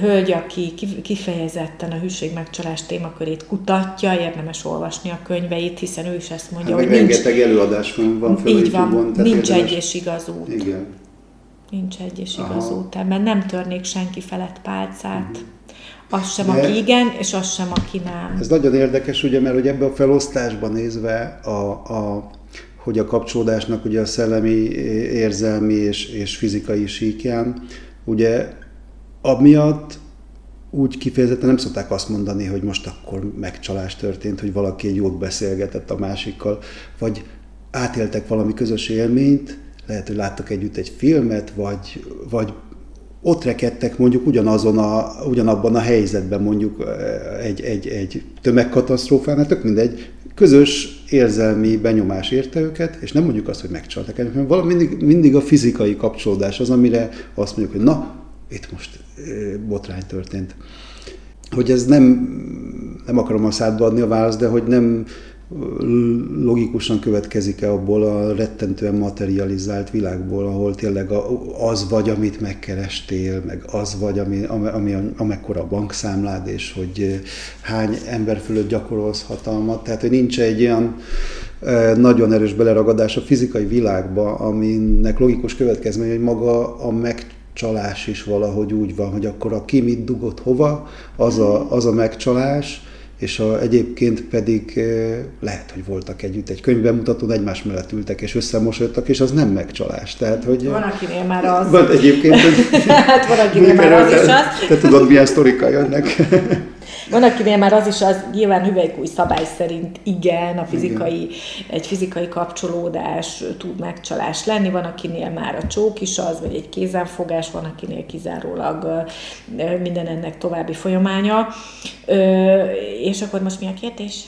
hölgy, aki kifejezetten a hűség megcsalás témakörét kutatja, érdemes olvasni a könyveit, hiszen ő is ezt mondja, hát, hogy nincs... Rengeteg előadás van föl, Így van, nincs egy és igaz út. Igen. Nincs egy és igaz Aha. ebben, nem törnék senki felett pálcát. Uh-huh. Az sem, De aki igen, és az sem, aki nem. Ez nagyon érdekes, ugye, mert hogy ebbe a felosztásban nézve, a, a, hogy a kapcsolódásnak ugye a szellemi, érzelmi és, és fizikai síkján, ugye amiatt úgy kifejezetten nem szokták azt mondani, hogy most akkor megcsalás történt, hogy valaki egy jót beszélgetett a másikkal, vagy átéltek valami közös élményt, lehet, hogy láttak együtt egy filmet, vagy, vagy ott rekedtek mondjuk ugyanazon a, ugyanabban a helyzetben mondjuk egy, egy, egy tömegkatasztrófánál, tök mindegy, közös érzelmi benyomás érte őket, és nem mondjuk azt, hogy megcsaltak el, hanem mindig, mindig a fizikai kapcsolódás az, amire azt mondjuk, hogy na, itt most botrány történt. Hogy ez nem, nem akarom a szádba adni a választ, de hogy nem, logikusan következik-e abból a rettentően materializált világból, ahol tényleg az vagy, amit megkerestél, meg az vagy, ami, ami, amekkora a bankszámlád, és hogy hány ember fölött gyakorolsz hatalmat. Tehát, hogy nincs egy olyan nagyon erős beleragadás a fizikai világba, aminek logikus következmény, hogy maga a megcsalás is valahogy úgy van, hogy akkor a ki mit dugott hova, az a, az a megcsalás, és a, egyébként pedig lehet, hogy voltak együtt egy könyvbemutatón, egymás mellett ültek és összemosodtak, és az nem megcsalás. Tehát, hogy, van, akinél már az. Van egyébként. (laughs) Hát van, akinél már az is az. Te tudod, milyen sztorika jönnek. (laughs) Van, akinél már az is az nyilván hüvelykúj szabály szerint igen, a fizikai, igen. egy fizikai kapcsolódás tud megcsalás lenni, van, akinél már a csók is az, vagy egy kézenfogás, van, akinél kizárólag minden ennek további folyamánya. És akkor most mi a kérdés?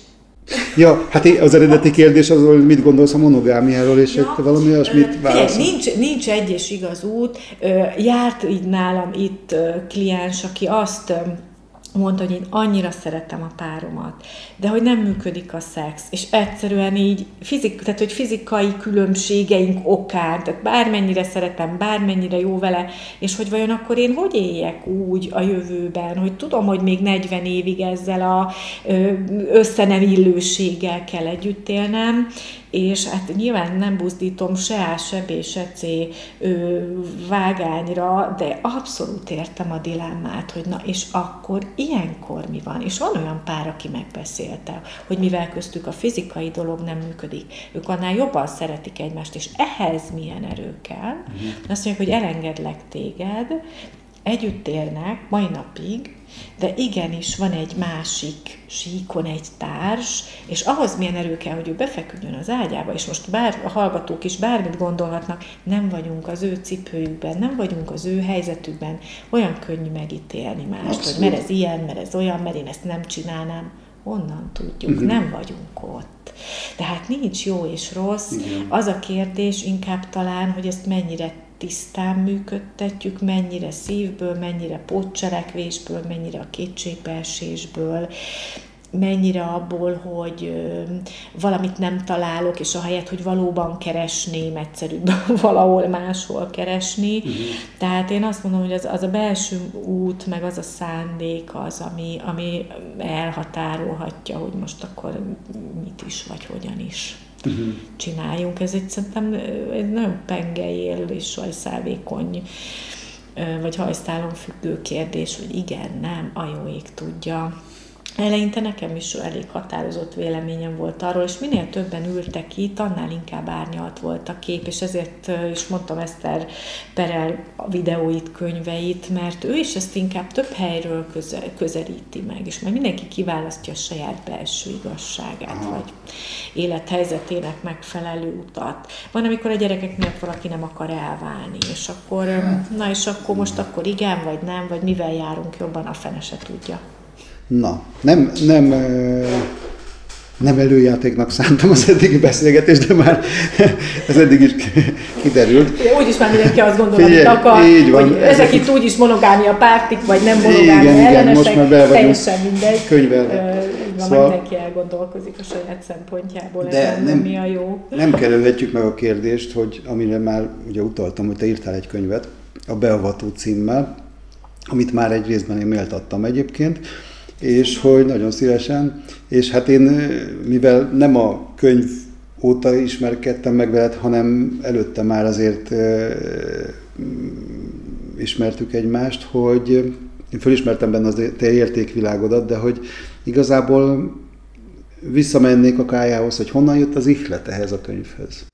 Ja, hát az eredeti kérdés az, hogy mit gondolsz a monogámiáról, és ja, valami olyasmit válaszol. Nincs, nincs egy és igaz út. Járt így nálam itt kliens, aki azt mondta, hogy én annyira szeretem a páromat, de hogy nem működik a szex, és egyszerűen így, fizik, tehát hogy fizikai különbségeink okán, tehát bármennyire szeretem, bármennyire jó vele, és hogy vajon akkor én hogy éljek úgy a jövőben, hogy tudom, hogy még 40 évig ezzel a összenemillőséggel kell együtt élnem, és hát nyilván nem buzdítom se A, se B, se C vágányra, de abszolút értem a dilemmát, hogy na és akkor ilyenkor mi van? És van olyan pár, aki megbeszélte, hogy mivel köztük a fizikai dolog nem működik, ők annál jobban szeretik egymást, és ehhez milyen erő kell. Uh-huh. Azt mondják, hogy elengedlek téged, együtt élnek mai napig, de igenis van egy másik síkon egy társ, és ahhoz milyen erő kell, hogy ő befeküdjön az ágyába, és most bár a hallgatók is bármit gondolhatnak, nem vagyunk az ő cipőjükben, nem vagyunk az ő helyzetükben, olyan könnyű megítélni mást, hogy mert ez ilyen, mert ez olyan, mert én ezt nem csinálnám. Honnan tudjuk? Uh-huh. Nem vagyunk ott. Tehát nincs jó és rossz. Igen. Az a kérdés inkább talán, hogy ezt mennyire tisztán működtetjük, mennyire szívből, mennyire pótcselekvésből, mennyire a kétségbeesésből, mennyire abból, hogy valamit nem találok, és ahelyett, hogy valóban keresném, egyszerűbb (laughs) valahol máshol keresni. Uh-huh. Tehát én azt mondom, hogy az, az a belső út, meg az a szándék az, ami, ami elhatárolhatja, hogy most akkor mit is, vagy hogyan is uh-huh. csináljunk. Ez egy szerintem egy nagyon pengejél és sajszálvékony vagy hajszálon függő kérdés, hogy igen, nem, a jó ég tudja. Eleinte nekem is elég határozott véleményem volt arról, és minél többen ültek itt, annál inkább árnyalt volt a kép, és ezért is mondtam Eszter Perel a videóit, könyveit, mert ő is ezt inkább több helyről közel, közelíti meg, és majd mindenki kiválasztja a saját belső igazságát, Aha. vagy élethelyzetének megfelelő utat. Van, amikor a gyerekek miatt valaki nem akar elválni, és akkor, na és akkor most akkor igen, vagy nem, vagy mivel járunk jobban, a fene se tudja. Na, nem, nem, nem előjátéknak szántam az eddigi beszélgetést, de már (laughs) ez eddig is kiderült. Úgyis már mindenki azt gondolja, hogy akar, így van, hogy ezek itt úgyis monogámia pártik, vagy nem monogámia igen, ellenesek, igen, most már teljesen mindegy. Könyvel. Így van, szóval, mindenki elgondolkozik a saját szempontjából, de ezen, nem, mi a jó. Nem kerülhetjük meg a kérdést, hogy amire már ugye utaltam, hogy te írtál egy könyvet, a Beavató címmel, amit már egy részben én méltattam egyébként, és hogy nagyon szívesen, és hát én, mivel nem a könyv óta ismerkedtem meg veled, hanem előtte már azért ismertük egymást, hogy én fölismertem benne az te értékvilágodat, de hogy igazából visszamennék a kájához, hogy honnan jött az ihlet ehhez a könyvhez.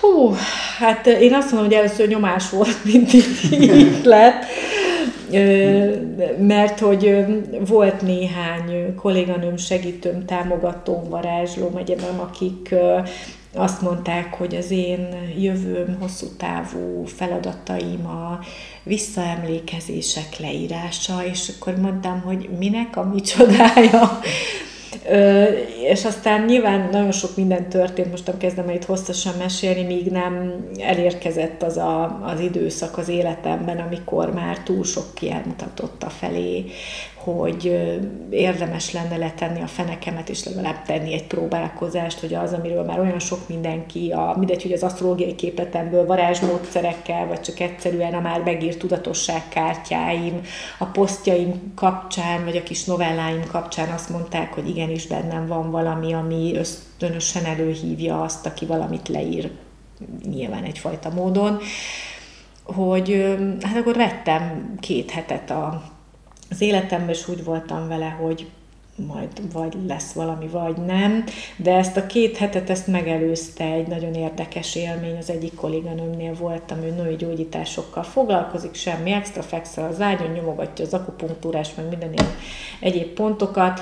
Hú, hát én azt mondom, hogy először nyomás volt, mint ihlet mert hogy volt néhány kolléganőm, segítőm, támogatóm, varázslóm egyébként, akik azt mondták, hogy az én jövőm hosszú távú feladataim a visszaemlékezések leírása, és akkor mondtam, hogy minek a micsodája, és aztán nyilván nagyon sok minden történt, most nem kezdem el itt hosszasan mesélni, míg nem elérkezett az a, az időszak az életemben, amikor már túl sok kielmutatott a felé, hogy érdemes lenne letenni a fenekemet, és legalább tenni egy próbálkozást, hogy az, amiről már olyan sok mindenki, a, mindegy, hogy az asztrológiai képletemből varázsmódszerekkel, vagy csak egyszerűen a már megírt tudatosságkártyáim, a posztjaim kapcsán, vagy a kis novelláim kapcsán azt mondták, hogy igenis bennem van valami, ami ösztönösen előhívja azt, aki valamit leír, nyilván egyfajta módon, hogy hát akkor vettem két hetet a az életemben is úgy voltam vele, hogy majd vagy lesz valami, vagy nem, de ezt a két hetet ezt megelőzte egy nagyon érdekes élmény, az egyik kolléganőmnél voltam, ő női gyógyításokkal foglalkozik, semmi extra fekszel az ágyon, nyomogatja az akupunktúrás, meg minden ilyen egyéb pontokat,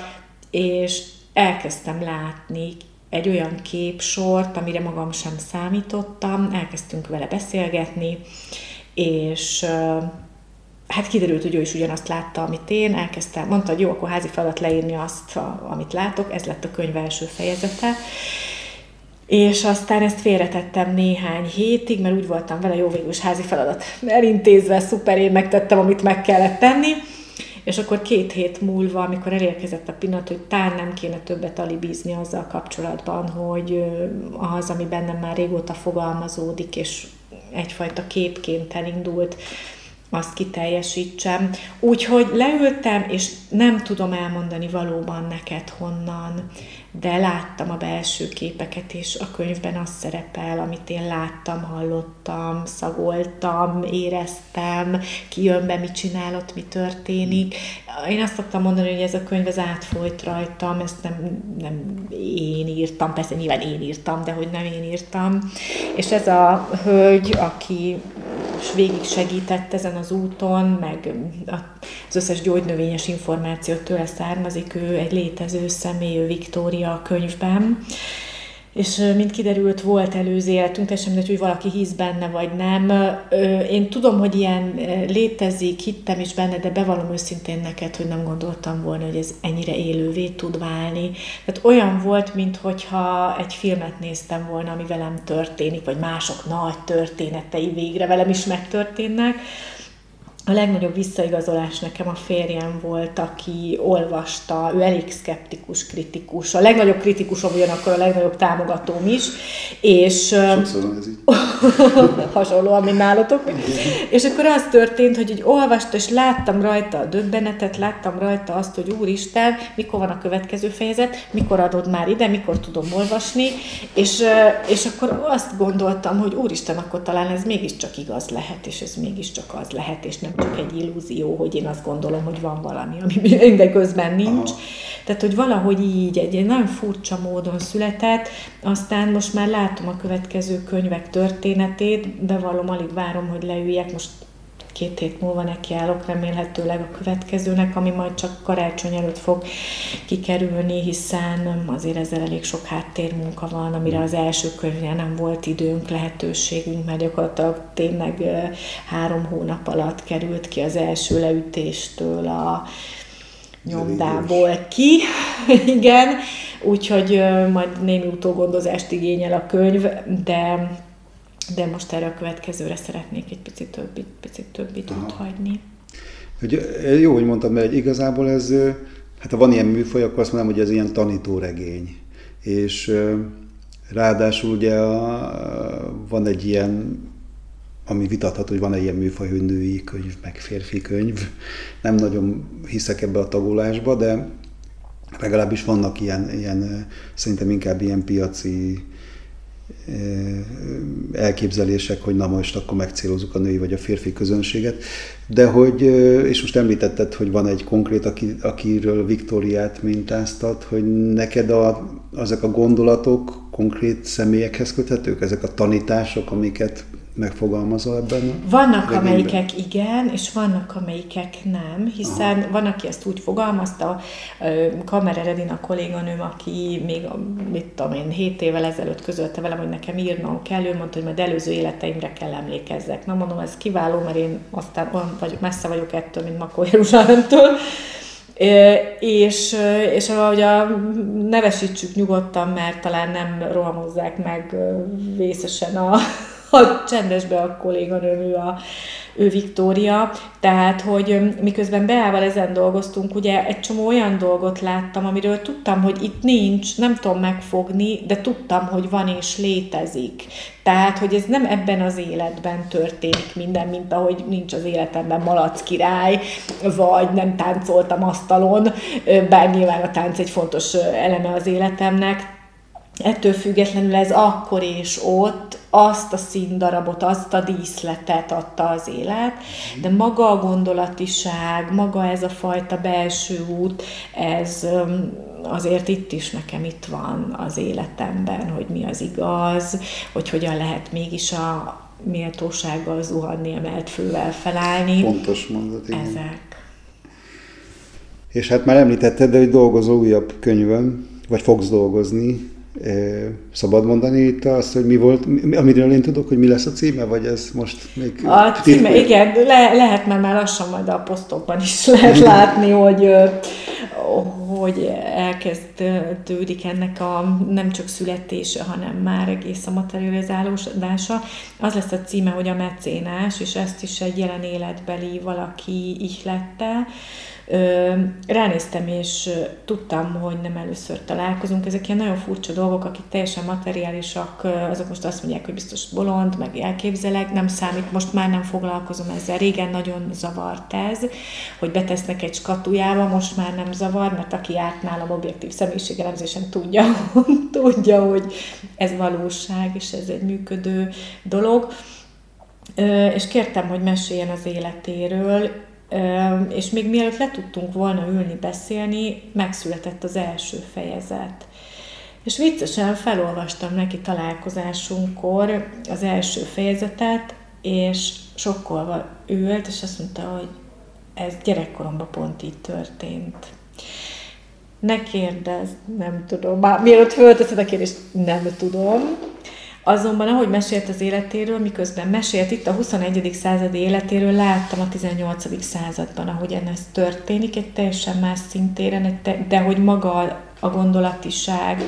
és elkezdtem látni egy olyan képsort, amire magam sem számítottam, elkezdtünk vele beszélgetni, és hát kiderült, hogy ő is ugyanazt látta, amit én, elkezdtem, mondta, hogy jó, akkor házi feladat leírni azt, amit látok, ez lett a könyv első fejezete. És aztán ezt félretettem néhány hétig, mert úgy voltam vele, jó végül is házi feladat elintézve, szuper, én megtettem, amit meg kellett tenni. És akkor két hét múlva, amikor elérkezett a pillanat, hogy tán nem kéne többet alibizni azzal kapcsolatban, hogy az, ami bennem már régóta fogalmazódik, és egyfajta képként elindult, azt kiteljesítsem. Úgyhogy leültem, és nem tudom elmondani valóban neked honnan, de láttam a belső képeket, és a könyvben az szerepel, amit én láttam, hallottam, szagoltam, éreztem, ki jön be, mit csinálott, mi történik. Én azt szoktam mondani, hogy ez a könyv az átfolyt rajtam, ezt nem, nem én írtam, persze nyilván én írtam, de hogy nem én írtam. És ez a hölgy, aki végig segített ezen az úton, meg az összes gyógynövényes információ tőle származik, ő egy létező személy, Viktória a könyvben, és mint kiderült, volt előző életünk, teljesen mindegy, hogy valaki hisz benne, vagy nem. Én tudom, hogy ilyen létezik, hittem is benne, de bevallom őszintén neked, hogy nem gondoltam volna, hogy ez ennyire élővé tud válni. Tehát olyan volt, mintha egy filmet néztem volna, ami velem történik, vagy mások nagy történetei végre velem is megtörténnek a legnagyobb visszaigazolás nekem a férjem volt, aki olvasta, ő elég szkeptikus, kritikus, a legnagyobb kritikusom ugyanakkor a legnagyobb támogatóm is, és Sokszor ez így. (laughs) hasonlóan, mint nálatok. és akkor az történt, hogy így olvasta, és láttam rajta a döbbenetet, láttam rajta azt, hogy úristen, mikor van a következő fejezet, mikor adod már ide, mikor tudom olvasni, és, és akkor azt gondoltam, hogy úristen, akkor talán ez mégiscsak igaz lehet, és ez mégiscsak az lehet, és nem csak egy illúzió, hogy én azt gondolom, hogy van valami, ami (laughs) de közben nincs. Aha. Tehát, hogy valahogy így egy, egy nagyon furcsa módon született, aztán most már látom a következő könyvek történetét, bevallom, alig várom, hogy leüljek, most két hét múlva nekiállok remélhetőleg a következőnek, ami majd csak karácsony előtt fog kikerülni, hiszen azért ezzel elég sok háttérmunka van, amire az első könyvnél nem volt időnk, lehetőségünk, mert gyakorlatilag tényleg három hónap alatt került ki az első leütéstől a nyomdából ki, (laughs) igen, úgyhogy majd némi utógondozást igényel a könyv, de de most erre a következőre szeretnék egy picit több, picit több időt Aha. hagyni. Hogy, jó, hogy mondtam, mert igazából ez, hát ha van ilyen műfaj, akkor azt mondom, hogy ez ilyen tanítóregény. És ráadásul ugye a, van egy ilyen, ami vitatható, hogy van egy ilyen műfaj, hogy női könyv, meg férfi könyv. Nem nagyon hiszek ebbe a tagolásba, de legalábbis vannak ilyen, ilyen szerintem inkább ilyen piaci elképzelések, hogy na most akkor megcélozzuk a női vagy a férfi közönséget. De hogy, és most említetted, hogy van egy konkrét, aki, akiről Viktóriát mintáztat, hogy neked a, azok a gondolatok konkrét személyekhez köthetők, ezek a tanítások, amiket megfogalmazol ebben? Vannak, regényben? amelyikek igen, és vannak, amelyikek nem, hiszen Aha. van, aki ezt úgy fogalmazta, Kamera Redin a kolléganőm, aki még, mit tudom én, 7 évvel ezelőtt közölte velem, hogy nekem írnom kell, ő mondta, hogy majd előző életeimre kell emlékezzek. Na mondom, ez kiváló, mert én aztán olyan vagyok, messze vagyok ettől, mint Makó Jeruzsálemtől, és, és ahogy a, nevesítsük nyugodtan, mert talán nem rohamozzák meg vészesen a, a csendesbe a kolléganőm, ő, a, ő Viktória. Tehát, hogy miközben Beával ezen dolgoztunk, ugye egy csomó olyan dolgot láttam, amiről tudtam, hogy itt nincs, nem tudom megfogni, de tudtam, hogy van és létezik. Tehát, hogy ez nem ebben az életben történik minden, mint ahogy nincs az életemben malac király, vagy nem táncoltam asztalon, bár nyilván a tánc egy fontos eleme az életemnek, ettől függetlenül ez akkor és ott azt a színdarabot, azt a díszletet adta az élet, de maga a gondolatiság, maga ez a fajta belső út, ez azért itt is nekem itt van az életemben, hogy mi az igaz, hogy hogyan lehet mégis a méltósággal zuhanni, emelt fővel felállni. Fontos mondat, igen. Ezek. És hát már említetted, de hogy dolgozó újabb könyvön, vagy fogsz dolgozni, Szabad mondani itt azt, hogy mi volt, amiről én tudok, hogy mi lesz a címe, vagy ez most még... A címe, igen, le, lehet, mert már lassan majd a posztokban is (laughs) lehet látni, hogy, hogy elkezdődik ennek a nem csak születése, hanem már egész a materializálódása. Az lesz a címe, hogy a mecénás, és ezt is egy jelen életbeli valaki ihlette, ránéztem, és tudtam, hogy nem először találkozunk. Ezek ilyen nagyon furcsa dolgok, akik teljesen materiálisak, azok most azt mondják, hogy biztos bolond, meg elképzelek, nem számít, most már nem foglalkozom ezzel. Régen nagyon zavart ez, hogy betesznek egy skatujába, most már nem zavar, mert aki járt nálam objektív személyiségelemzésen tudja, (laughs) tudja, hogy ez valóság, és ez egy működő dolog. És kértem, hogy meséljen az életéről, és még mielőtt le tudtunk volna ülni, beszélni, megszületett az első fejezet. És viccesen felolvastam neki találkozásunkkor az első fejezetet, és sokkolva ült, és azt mondta, hogy ez gyerekkoromban pont így történt. Ne kérdezz, nem tudom. Már mielőtt fölteszed a kérdést, nem tudom. Azonban, ahogy mesélt az életéről, miközben mesélt itt a 21. századi életéről, láttam a 18. században, ahogy ez történik, egy teljesen más szintéren, de hogy maga a gondolatiság,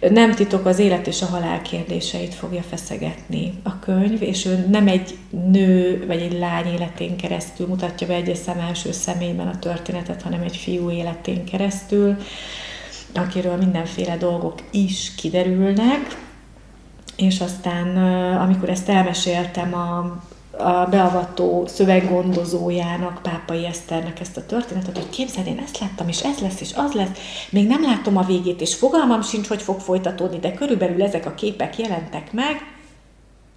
nem titok az élet és a halál kérdéseit fogja feszegetni a könyv, és ő nem egy nő vagy egy lány életén keresztül mutatja be egy szem első személyben a történetet, hanem egy fiú életén keresztül, akiről mindenféle dolgok is kiderülnek, és aztán, amikor ezt elmeséltem a, a beavató szöveggondozójának, Pápai Eszternek ezt a történetet, hogy képzeld, én ezt láttam, és ez lesz, és az lesz, még nem látom a végét, és fogalmam sincs, hogy fog folytatódni, de körülbelül ezek a képek jelentek meg,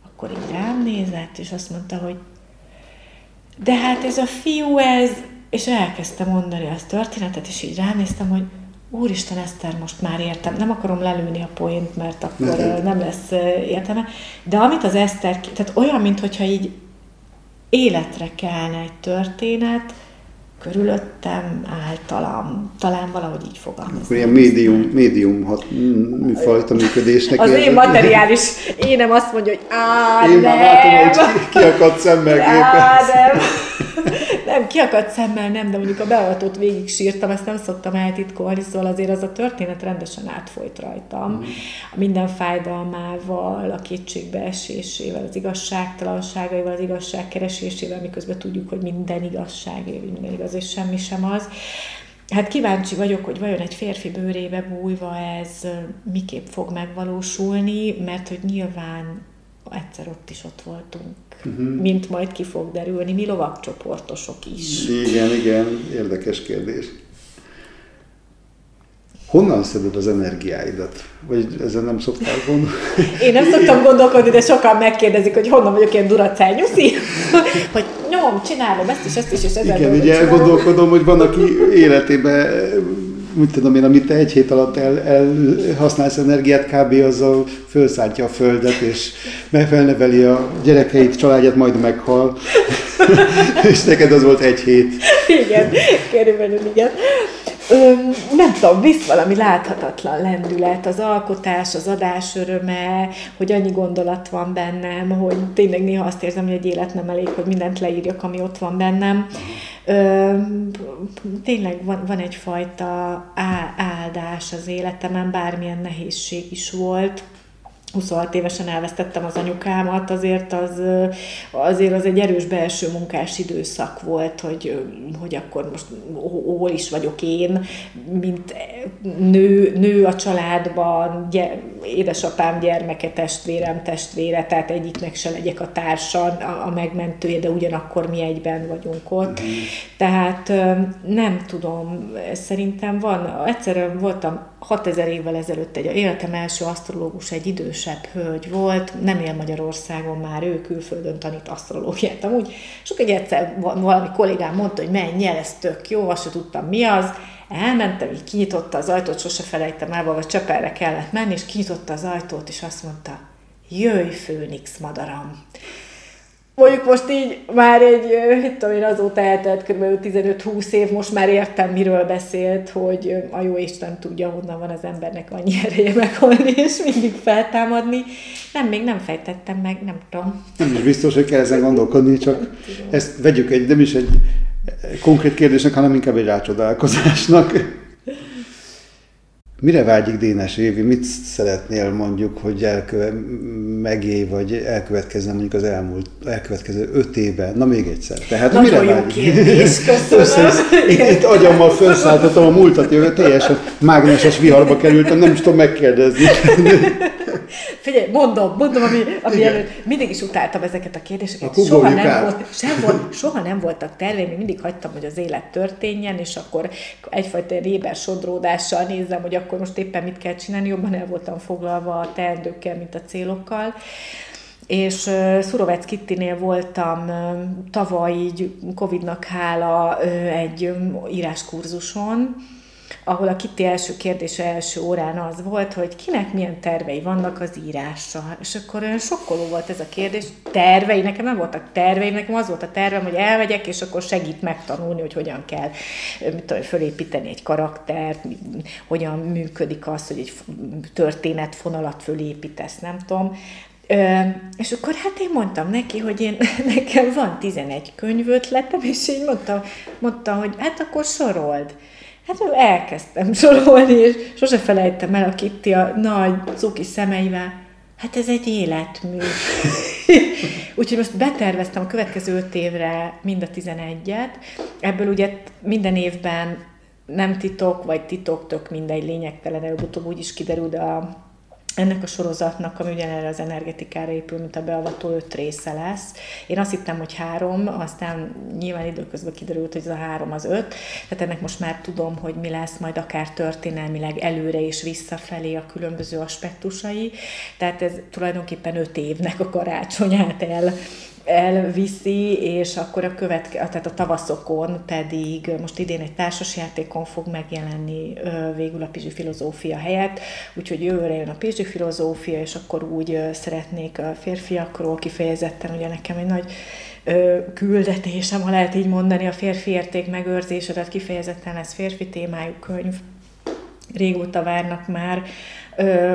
akkor így rám nézett, és azt mondta, hogy de hát ez a fiú, ez, és elkezdtem mondani azt történetet, és így ránéztem, hogy Úristen, Eszter, most már értem, nem akarom lelőni a poént, mert akkor nem lesz értelme, de amit az Eszter, tehát olyan, mintha így életre kelne egy történet, körülöttem, általam, talán valahogy így fogalmazom. Akkor ilyen médium, médium hat, fajta működésnek. Az én materiális énem azt mondja, hogy á, Én nem. már látom, hogy kiakadt szemmel Á, nem. (laughs) nem, kiakadt szemmel nem, de mondjuk a beavatót végig sírtam, ezt nem szoktam eltitkolni, szóval azért az a történet rendesen átfolyt rajtam. Mm. A minden fájdalmával, a kétségbeesésével, az igazságtalanságaival, az igazságkeresésével, miközben tudjuk, hogy minden igazság, minden igaz, és semmi sem az. Hát kíváncsi vagyok, hogy vajon egy férfi bőrébe bújva ez miképp fog megvalósulni, mert hogy nyilván egyszer ott is ott voltunk, uh-huh. mint majd ki fog derülni, mi lovagcsoportosok is. Igen, igen, érdekes kérdés. Honnan szeded az energiáidat? Vagy ezen nem szoktál gondolni? Én nem szoktam gondolkodni, de sokan megkérdezik, hogy honnan vagyok ilyen duracányuszi, (laughs) hogy nyom, csinálom ezt is, ezt is, és ezzel Igen, így elgondolkodom, hogy van, aki életében mit tudom én, amit te egy hét alatt el, elhasználsz energiát, kb. azzal felszántja a földet, és felneveli a gyerekeit, családját, majd meghal. (laughs) és neked az volt egy hét. Igen, körülbelül igen. Ö, nem tudom, visz valami láthatatlan lendület, az alkotás, az adás öröme, hogy annyi gondolat van bennem, hogy tényleg néha azt érzem, hogy egy élet nem elég, hogy mindent leírjak, ami ott van bennem. Ö, tényleg van, van egyfajta áldás az életemen, bármilyen nehézség is volt 26 évesen elvesztettem az anyukámat, azért az, azért az egy erős belső munkás időszak volt, hogy, hogy akkor most hol is vagyok én, mint nő, nő a családban, gy- édesapám gyermeke, testvérem testvére, tehát egyiknek se legyek a társa, a, a megmentője, de ugyanakkor mi egyben vagyunk ott. Mm. Tehát nem tudom, szerintem van, egyszerűen voltam 6000 évvel ezelőtt egy életem első asztrológus egy idősebb hölgy volt, nem él Magyarországon már, ő külföldön tanít asztrológiát amúgy, és akkor egy egyszer valami kollégám mondta, hogy menj el, ez tök jó, azt se tudtam mi az, elmentem, így kinyitotta az ajtót, sose felejtem el, vagy Csepelre kellett menni, és kinyitotta az ajtót, és azt mondta, jöjj, főnix madaram. Mondjuk most így már egy, mit tudom én, azóta eltelt kb. 15-20 év, most már értem, miről beszélt, hogy a jó Isten tudja, honnan van az embernek annyi ereje meghalni, és mindig feltámadni. Nem, még nem fejtettem meg, nem tudom. Nem is biztos, hogy kell ezen gondolkodni, csak ezt vegyük egy, nem is egy konkrét kérdésnek, hanem inkább egy rácsodálkozásnak. Mire vágyik Dénes Évi? Mit szeretnél mondjuk, hogy elköve, megélj, vagy elkövetkezne mondjuk az elmúlt, elkövetkező öt évben? Na még egyszer. Tehát Nagyon mire jó vágyik? kérdés, köszönöm. itt, itt agyammal felszálltatom a múltat, jövő teljesen mágneses viharba kerültem, nem is tudom megkérdezni. Figyelj, mondom, mondom, ami, ami előtt mindig is utáltam ezeket a kérdéseket. A soha nem, volt, sem volt, soha nem voltak terveim, én mindig hagytam, hogy az élet történjen, és akkor egyfajta réber sodródással nézem, hogy akkor most éppen mit kell csinálni, jobban el voltam foglalva a teendőkkel, mint a célokkal. És Szurovec Kittinél voltam tavaly így Covid-nak hála egy íráskurzuson, ahol a Kitty első kérdése első órán az volt, hogy kinek milyen tervei vannak az írással. És akkor olyan sokkoló volt ez a kérdés. Tervei? Nekem nem voltak tervei, nekem az volt a tervem, hogy elmegyek, és akkor segít megtanulni, hogy hogyan kell mit tudom, fölépíteni egy karaktert, hogyan működik az, hogy egy történetfonalat fölépítesz, nem tudom. Ö, és akkor hát én mondtam neki, hogy én, (laughs) nekem van 11 könyvötletem, és így mondta, mondta, hogy hát akkor sorold. Hát elkezdtem sorolni, és sose felejtem el a Kitty a nagy cuki szemeivel. Hát ez egy életmű. (laughs) Úgyhogy most beterveztem a következő öt évre mind a 11-et. Ebből ugye minden évben nem titok, vagy titok, tök mindegy, lényegtelen, előbb-utóbb úgy is kiderül, de a ennek a sorozatnak, ami ugyanerre az energetikára épül, mint a beavató öt része lesz. Én azt hittem, hogy három, aztán nyilván időközben kiderült, hogy ez a három az öt, tehát ennek most már tudom, hogy mi lesz majd akár történelmileg előre és visszafelé a különböző aspektusai. Tehát ez tulajdonképpen öt évnek a karácsonyát el elviszi, és akkor a követke, tehát a tavaszokon pedig most idén egy társasjátékon fog megjelenni végül a Pizsi filozófia helyett, úgyhogy jövőre jön a Pizsi filozófia, és akkor úgy szeretnék a férfiakról kifejezetten, ugye nekem egy nagy küldetésem, ha lehet így mondani, a férfi érték megőrzése, tehát kifejezetten ez férfi témájú könyv, régóta várnak már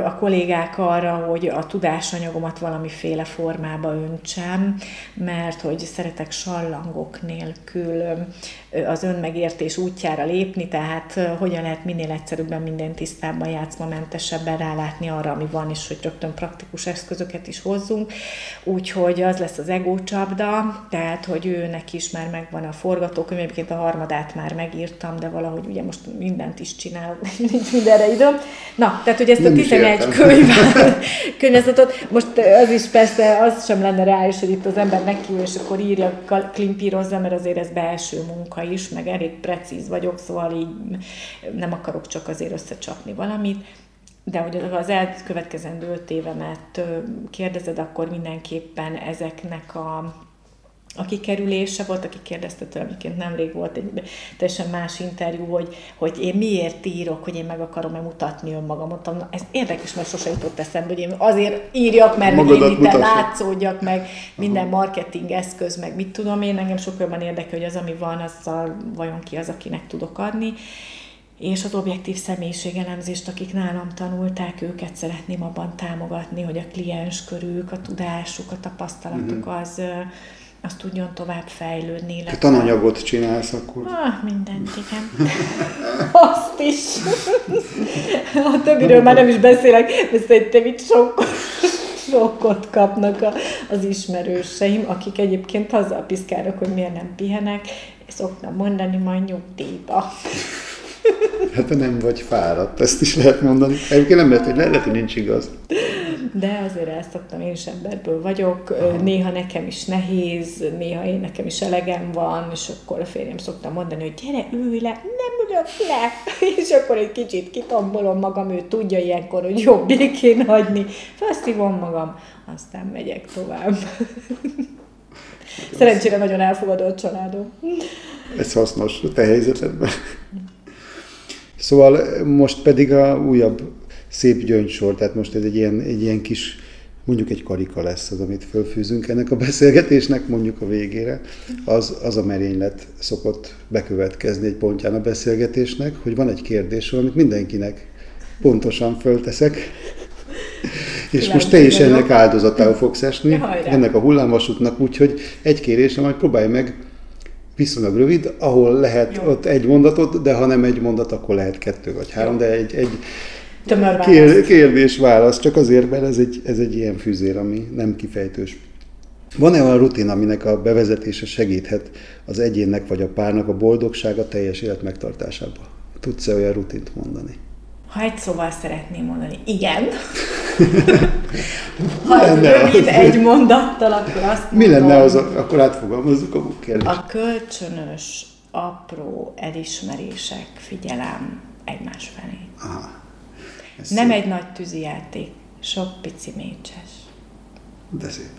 a kollégák arra, hogy a tudásanyagomat valamiféle formába öntsem, mert hogy szeretek sallangok nélkül az önmegértés útjára lépni, tehát hogyan lehet minél egyszerűbben minden tisztában, játszmamentesebben rálátni arra, ami van, és hogy rögtön praktikus eszközöket is hozzunk. Úgyhogy az lesz az ego csapda, tehát hogy őnek is már megvan a forgatókönyv, egyébként a harmadát már megírtam, de valahogy ugye most mindent is csinálok, (laughs) nincs mindenre időm. Na, tehát hogy ezt a 11 könyv, (laughs) (laughs) könyvezetot, most az is persze, az sem lenne rá is, hogy itt az ember neki és akkor írja, klimpírozza, mert azért ez belső munka is, meg elég precíz vagyok, szóval így nem akarok csak azért összecsapni valamit. De hogy az elkövetkezendő öt évemet kérdezed, akkor mindenképpen ezeknek a a kikerülése volt, aki kérdezte tőlem, egyébként nemrég volt egy teljesen más interjú, hogy, hogy én miért írok, hogy én meg akarom-e mutatni önmagam. Mondtam, na, ez érdekes, mert sose jutott eszembe, hogy én azért írjak, mert hogy én itt látszódjak, meg minden marketing eszköz, meg mit tudom én, engem sokkal jobban érdekel, hogy az, ami van, azzal vajon ki az, akinek tudok adni és az objektív személyiségelemzést, akik nálam tanulták, őket szeretném abban támogatni, hogy a kliens körük, a tudásuk, a tapasztalatuk mhm. az, az tudjon tovább fejlődni. Te tananyagot csinálsz akkor? Ah, mindent, igen. (laughs) Azt is. A többiről már nem is beszélek, de szerintem itt sok, sokkot kapnak a, az ismerőseim, akik egyébként hazapiszkálnak, hogy miért nem pihenek. Szoktam mondani, majd nyugdíjba. Hát nem vagy fáradt, ezt is lehet mondani. Egyébként nem lehet, hogy lehet, hogy nincs igaz. De azért ezt szoktam, én is emberből vagyok, Aha. néha nekem is nehéz, néha én nekem is elegem van, és akkor a férjem szoktam mondani, hogy gyere, ülj le, nem ülök le, (laughs) és akkor egy kicsit kitombolom magam, ő tudja ilyenkor, hogy jobb békén hagyni, felszívom magam, aztán megyek tovább. Szerencsére nagyon elfogadó a családom. Ez hasznos a te helyzetedben. (laughs) Szóval most pedig a újabb szép gyöngysor, tehát most ez egy ilyen, egy ilyen kis, mondjuk egy karika lesz az, amit fölfűzünk ennek a beszélgetésnek, mondjuk a végére, az, az a merénylet szokott bekövetkezni egy pontján a beszélgetésnek, hogy van egy kérdés, amit mindenkinek pontosan fölteszek, (laughs) és most te is ennek áldozatául fogsz esni, ennek a hullámvasútnak, úgyhogy egy kérésem, hogy próbálj meg viszonylag rövid, ahol lehet Jó. ott egy mondatot, de ha nem egy mondat, akkor lehet kettő vagy három, Jó. de egy, egy kér, kérdés-válasz, csak azért, mert ez egy, ez egy ilyen fűzér, ami nem kifejtős. Van-e olyan rutin, aminek a bevezetése segíthet az egyénnek vagy a párnak a boldogsága teljes élet megtartásába? Tudsz-e olyan rutint mondani? Ha egy szóval szeretném mondani, igen. (laughs) ha rövid egy mondattal, akkor azt Mi mondom, lenne az, akkor átfogalmazzuk a kérdést. A kölcsönös, apró elismerések, figyelem egymás felé. Aha. Ez Nem szép. egy nagy tűzijáték, sok pici mécses. De szép.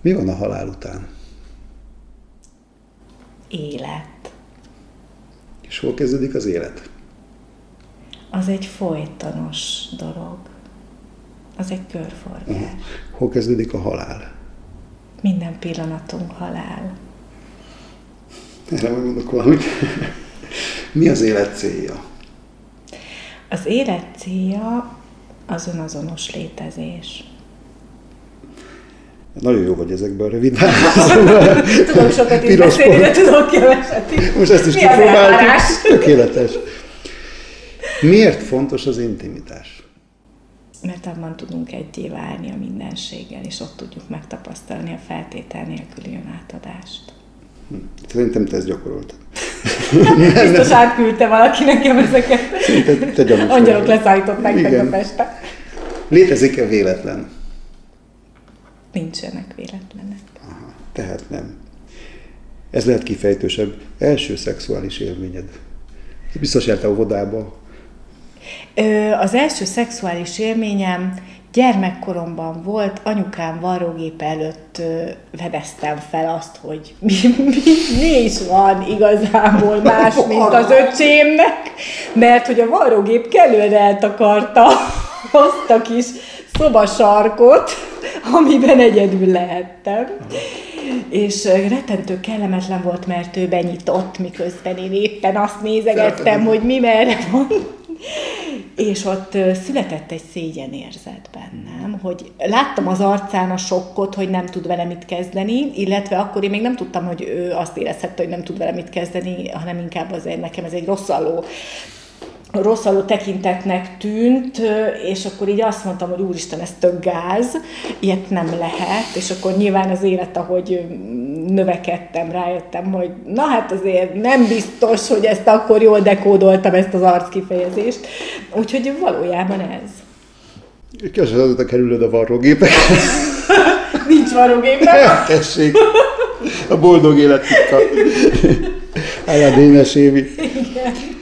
Mi van a halál után? Élet. És hol kezdődik az élet? Az egy folytonos dolog. Az egy körforgás. Uh-huh. Hol kezdődik a halál? Minden pillanatunk halál. Erre majd mondok valamit. (laughs) Mi az élet célja? Az élet célja az önazonos létezés. Nagyon jó vagy ezekben a rövid (laughs) Tudom sokat is beszélni, de tudok keveset is. Most ezt is kipróbáltuk. Tökéletes. Miért fontos az intimitás? Mert abban tudunk egyé válni a mindenséggel, és ott tudjuk megtapasztalni a feltétel nélküli önátadást. Hm. Szerintem te ezt gyakoroltad. (laughs) Biztos átküldte valaki nekem ezeket. te, te Angyalok leszállították meg a Pestre. Létezik-e véletlen? Nincsenek véletlenek. Aha, tehát nem. Ez lehet kifejtősebb. Első szexuális élményed. Biztos jártál óvodába, Az első szexuális élményem gyermekkoromban volt, anyukám varrógép előtt vedeztem fel azt, hogy mi, mi, mi is van igazából más, mint az öcsémnek, mert hogy a varrógép kellően eltakarta azt a kis szobasarkot, amiben egyedül lehettem. És rettentő kellemetlen volt, mert ő benyitott, miközben én éppen azt nézegettem, hogy mi merre van. És ott született egy szégyenérzet bennem, hogy láttam az arcán a sokkot, hogy nem tud vele mit kezdeni, illetve akkor én még nem tudtam, hogy ő azt érezhette, hogy nem tud vele mit kezdeni, hanem inkább azért nekem ez egy rosszalló rosszaló tekintetnek tűnt, és akkor így azt mondtam, hogy úristen, ez tök gáz, ilyet nem lehet, és akkor nyilván az élet, ahogy növekedtem, rájöttem, hogy na hát azért nem biztos, hogy ezt akkor jól dekódoltam, ezt az arckifejezést. Úgyhogy valójában ez. Köszönöm, azóta kerülöd a varrógépek. (laughs) Nincs varrógépek. (laughs) Tessék. A boldog élet titka. (laughs) Állá Dénes Évi. Igen.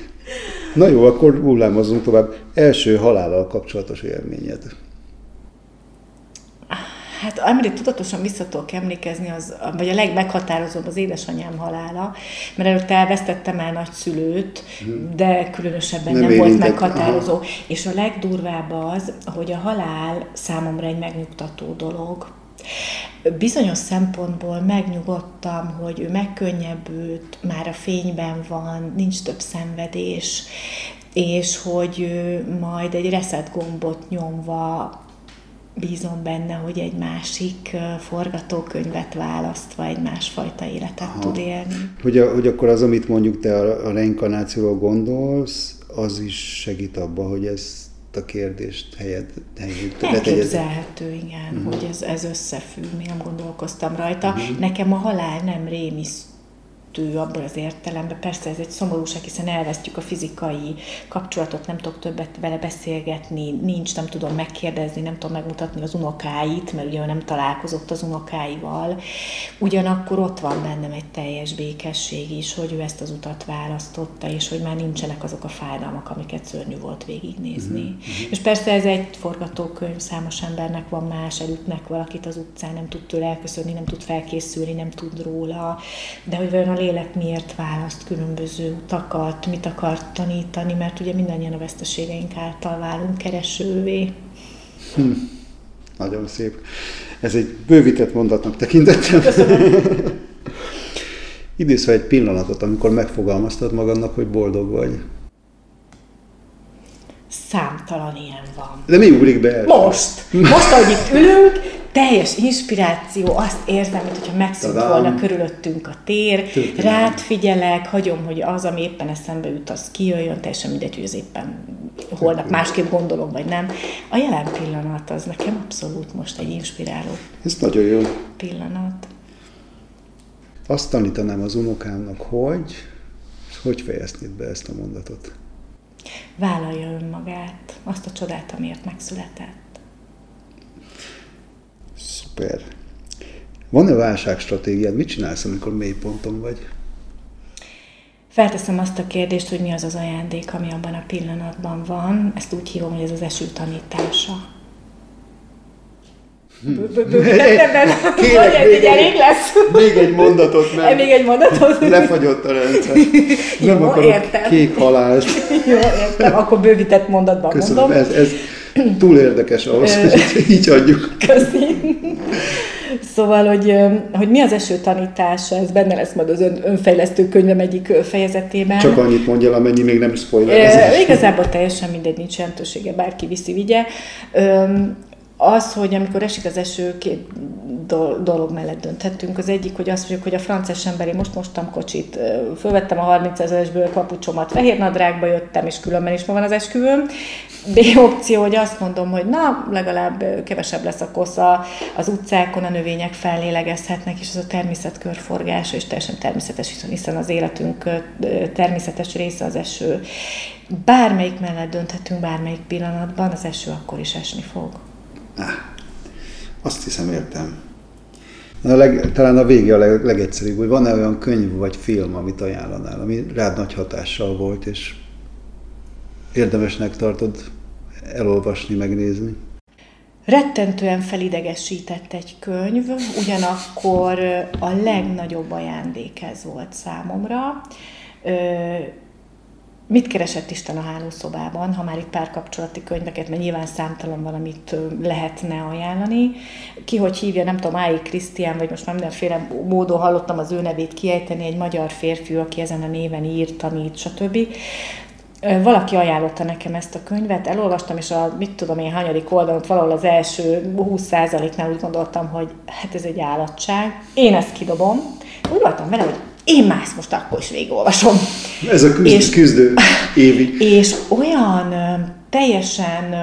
Na jó, akkor hullámozunk tovább. Első halállal kapcsolatos élményed. Hát amire tudatosan vissza tudok emlékezni, az, vagy a legmeghatározóbb az édesanyám halála, mert előtte elvesztettem el nagyszülőt, hmm. de különösebben nem, nem volt meghatározó. Aha. És a legdurvább az, hogy a halál számomra egy megnyugtató dolog. Bizonyos szempontból megnyugodtam, hogy ő megkönnyebbült, már a fényben van, nincs több szenvedés, és hogy ő majd egy reset gombot nyomva bízom benne, hogy egy másik forgatókönyvet választva egy másfajta életet Aha. tud élni. Hogy, a, hogy akkor az, amit mondjuk te a, a reinkarnációról gondolsz, az is segít abba, hogy ez a kérdést helyed, helyét Elképzelhető, igen, uh-huh. hogy ez, ez összefügg, még nem gondolkoztam rajta. Uh-huh. Nekem a halál nem rémisztő kettő abban az értelemben. Persze ez egy szomorúság, hiszen elvesztjük a fizikai kapcsolatot, nem tudok többet vele beszélgetni, nincs, nem tudom megkérdezni, nem tudom megmutatni az unokáit, mert ugye nem találkozott az unokáival. Ugyanakkor ott van bennem egy teljes békesség is, hogy ő ezt az utat választotta, és hogy már nincsenek azok a fájdalmak, amiket szörnyű volt végignézni. Uh-huh. És persze ez egy forgatókönyv, számos embernek van más, elütnek valakit az utcán, nem tud tőle elköszönni, nem tud felkészülni, nem tud róla, de hogy vajon a lélek miért választ különböző utakat, mit akar tanítani, mert ugye mindannyian a veszteségeink által válunk keresővé. Hm. Nagyon szép. Ez egy bővített mondatnak tekintettem. Idézz egy pillanatot, amikor megfogalmaztad magadnak, hogy boldog vagy. Számtalan ilyen van. De mi ugrik be? Most! Most, ahogy itt ülünk, teljes inspiráció, azt érzem, mintha megszűnt Tadám. volna körülöttünk a tér, Történelmi. rád figyelek, hagyom, hogy az, ami éppen eszembe jut, az kijöjjön, teljesen mindegy, hogy az éppen holnap másképp gondolom, vagy nem. A jelen pillanat az nekem abszolút most egy inspiráló Ez nagyon jó. pillanat. Azt tanítanám az unokámnak, hogy, hogy fejeznéd be ezt a mondatot? Vállalja önmagát, azt a csodát, amiért megszületett. Szuper. Van-e válságstratégiád? Mit csinálsz, amikor mély ponton vagy? Felteszem azt a kérdést, hogy mi az az ajándék, ami abban a pillanatban van. Ezt úgy hívom, hogy ez az eső tanítása. Kérlek, még, elég lesz. még egy mondatot, mert még egy mondatot? lefagyott a rendszer. (laughs) Nem Jó, értem. kék halást. Jó, értem, akkor bővített mondatban Köszönöm, mondom. Ez, ez túl érdekes ahhoz, hogy így adjuk. Köszi. Szóval, hogy, hogy mi az eső tanítása, ez benne lesz majd az ön, önfejlesztő könyvem egyik fejezetében. Csak annyit mondja, amennyi még nem spoiler. E, igazából teljesen mindegy, nincs jelentősége, bárki viszi, vigye az, hogy amikor esik az eső, két dolog mellett dönthettünk. Az egyik, hogy azt mondjuk, hogy a francia emberi most mostam kocsit, fölvettem a 30 ezeresből kapucsomat, fehér nadrágba jöttem, és különben is ma van az esküvőm. B opció, hogy azt mondom, hogy na, legalább kevesebb lesz a kosza, az utcákon a növények fellélegezhetnek, és az a természet körforgása, és teljesen természetes, hiszen az életünk természetes része az eső. Bármelyik mellett dönthetünk bármelyik pillanatban, az eső akkor is esni fog. Ah, azt hiszem értem. A leg, talán a vége a leg, legegyszerűbb, hogy van-e olyan könyv vagy film, amit ajánlanál, ami rád nagy hatással volt, és Érdemesnek tartod elolvasni, megnézni? Rettentően felidegesített egy könyv, ugyanakkor a legnagyobb ajándék ez volt számomra. Mit keresett Isten a hálószobában, ha már itt párkapcsolati könyveket, mert nyilván számtalan valamit lehetne ajánlani. Ki hogy hívja, nem tudom, Ái Krisztián, vagy most már mindenféle módon hallottam az ő nevét kiejteni, egy magyar férfi, aki ezen a néven írt, tanít, stb valaki ajánlotta nekem ezt a könyvet, elolvastam, és a mit tudom én, hanyadik oldalon, valahol az első 20%-nál úgy gondoltam, hogy hát ez egy állatság. Én ezt kidobom. Úgy voltam vele, hogy én már ezt most akkor is végigolvasom. Ez a küzdő, és, küzdő (laughs) évi. És olyan teljesen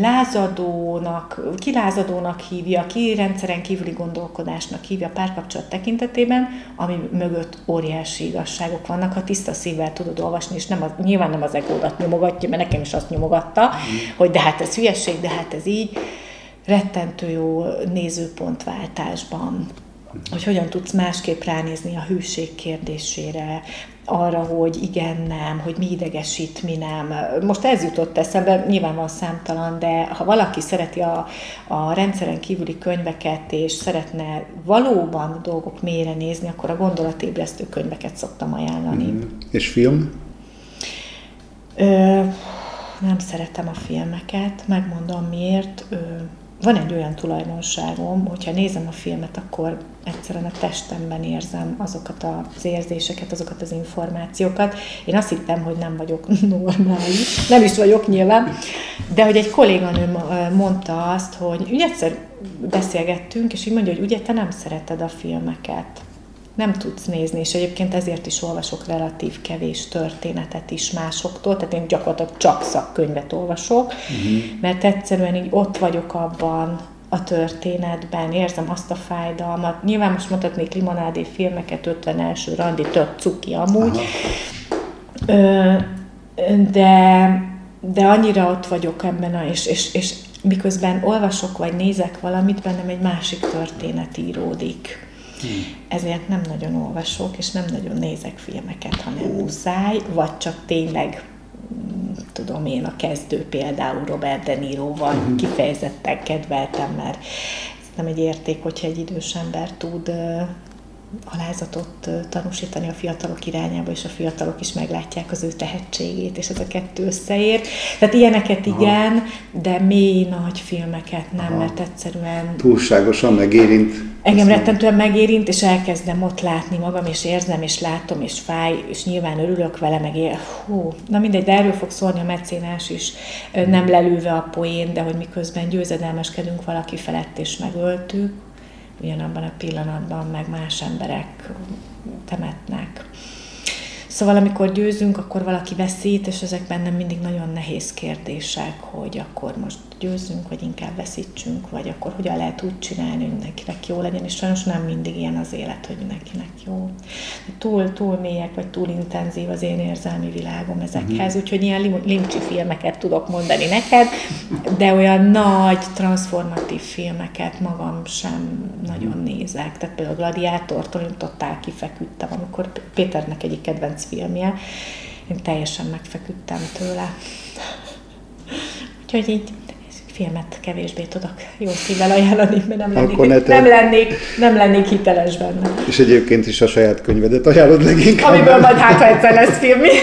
lázadónak, kilázadónak hívja, ki rendszeren kívüli gondolkodásnak hívja párkapcsolat tekintetében, ami mögött óriási igazságok vannak, ha tiszta szívvel tudod olvasni, és nem az, nyilván nem az egódat nyomogatja, mert nekem is azt nyomogatta, mm. hogy de hát ez hülyeség, de hát ez így, rettentő jó nézőpontváltásban hogy hogyan tudsz másképp ránézni a hűség kérdésére, arra, hogy igen, nem, hogy mi idegesít, mi nem. Most ez jutott eszembe, nyilván van számtalan, de ha valaki szereti a, a rendszeren kívüli könyveket, és szeretne valóban dolgok mélyre nézni, akkor a gondolatébresztő könyveket szoktam ajánlani. Mm. És film? Ö, nem szeretem a filmeket, megmondom miért. Ö, van egy olyan tulajdonságom, hogyha nézem a filmet, akkor egyszerűen a testemben érzem azokat az érzéseket, azokat az információkat. Én azt hittem, hogy nem vagyok (laughs) normális, nem is vagyok nyilván, de hogy egy kolléganő mondta azt, hogy ugye egyszer beszélgettünk, és így mondja, hogy ugye te nem szereted a filmeket nem tudsz nézni, és egyébként ezért is olvasok relatív kevés történetet is másoktól, tehát én gyakorlatilag csak szakkönyvet olvasok, uh-huh. mert egyszerűen így ott vagyok abban a történetben, érzem azt a fájdalmat. Nyilván most mutatnék limonádé filmeket, 50 első randi, tök cuki amúgy, Ö, de, de annyira ott vagyok ebben, a, és, és, és miközben olvasok vagy nézek valamit, bennem egy másik történet íródik ezért nem nagyon olvasok, és nem nagyon nézek filmeket, hanem muszáj, vagy csak tényleg mm, tudom én, a kezdő például Robert De Niroval uh-huh. kifejezetten kedveltem, mert nem egy érték, hogyha egy idős ember tud alázatot tanúsítani a fiatalok irányába, és a fiatalok is meglátják az ő tehetségét, és ez a kettő összeér. Tehát ilyeneket Aha. igen, de mély nagy filmeket nem, Aha. mert egyszerűen... Túlságosan megérint. Engem rettentően megérint, és elkezdem ott látni magam, és érzem, és látom, és fáj, és nyilván örülök vele, meg él. Hú, na mindegy, de erről fog szólni a mecénás is, nem lelőve a poén, de hogy miközben győzedelmeskedünk valaki felett, és megöltük, ugyanabban a pillanatban meg más emberek temetnek. Szóval amikor győzünk, akkor valaki veszít, és ezek bennem mindig nagyon nehéz kérdések, hogy akkor most győzzünk, vagy inkább veszítsünk, vagy akkor hogyan lehet úgy csinálni, hogy mindenkinek jó legyen, és sajnos nem mindig ilyen az élet, hogy mindenkinek jó. Túl, túl mélyek, vagy túl intenzív az én érzelmi világom ezekhez, uh-huh. úgyhogy ilyen limcsi filmeket tudok mondani neked, de olyan nagy, transformatív filmeket magam sem nagyon nézek. Tehát például a Gladiátortól én totál kifeküdtem, amikor Péternek egyik kedvenc filmje, én teljesen megfeküdtem tőle. Úgyhogy így filmet kevésbé tudok jó szívvel ajánlani, mert nem lennék, ne nem, lennék, nem lennék hiteles benne. És egyébként is a saját könyvedet ajánlod leginkább. Amiből majd hát, ha egyszer lesz filmi. (laughs)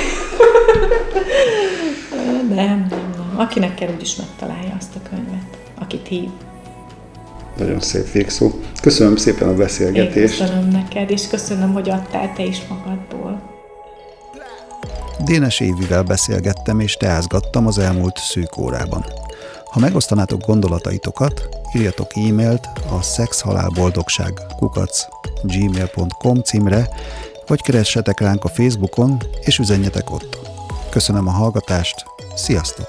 nem, nem, nem. Akinek kell, úgyis megtalálja azt a könyvet, akit hív. Nagyon szép végszó. Köszönöm szépen a beszélgetést. Én köszönöm neked, és köszönöm, hogy adtál te is magadból. Dénes Évivel beszélgettem és teázgattam az elmúlt szűk órában. Ha megosztanátok gondolataitokat, írjatok e-mailt a szexhalálboldogság kukac gmail.com címre, vagy keressetek ránk a Facebookon, és üzenjetek ott. Köszönöm a hallgatást, sziasztok!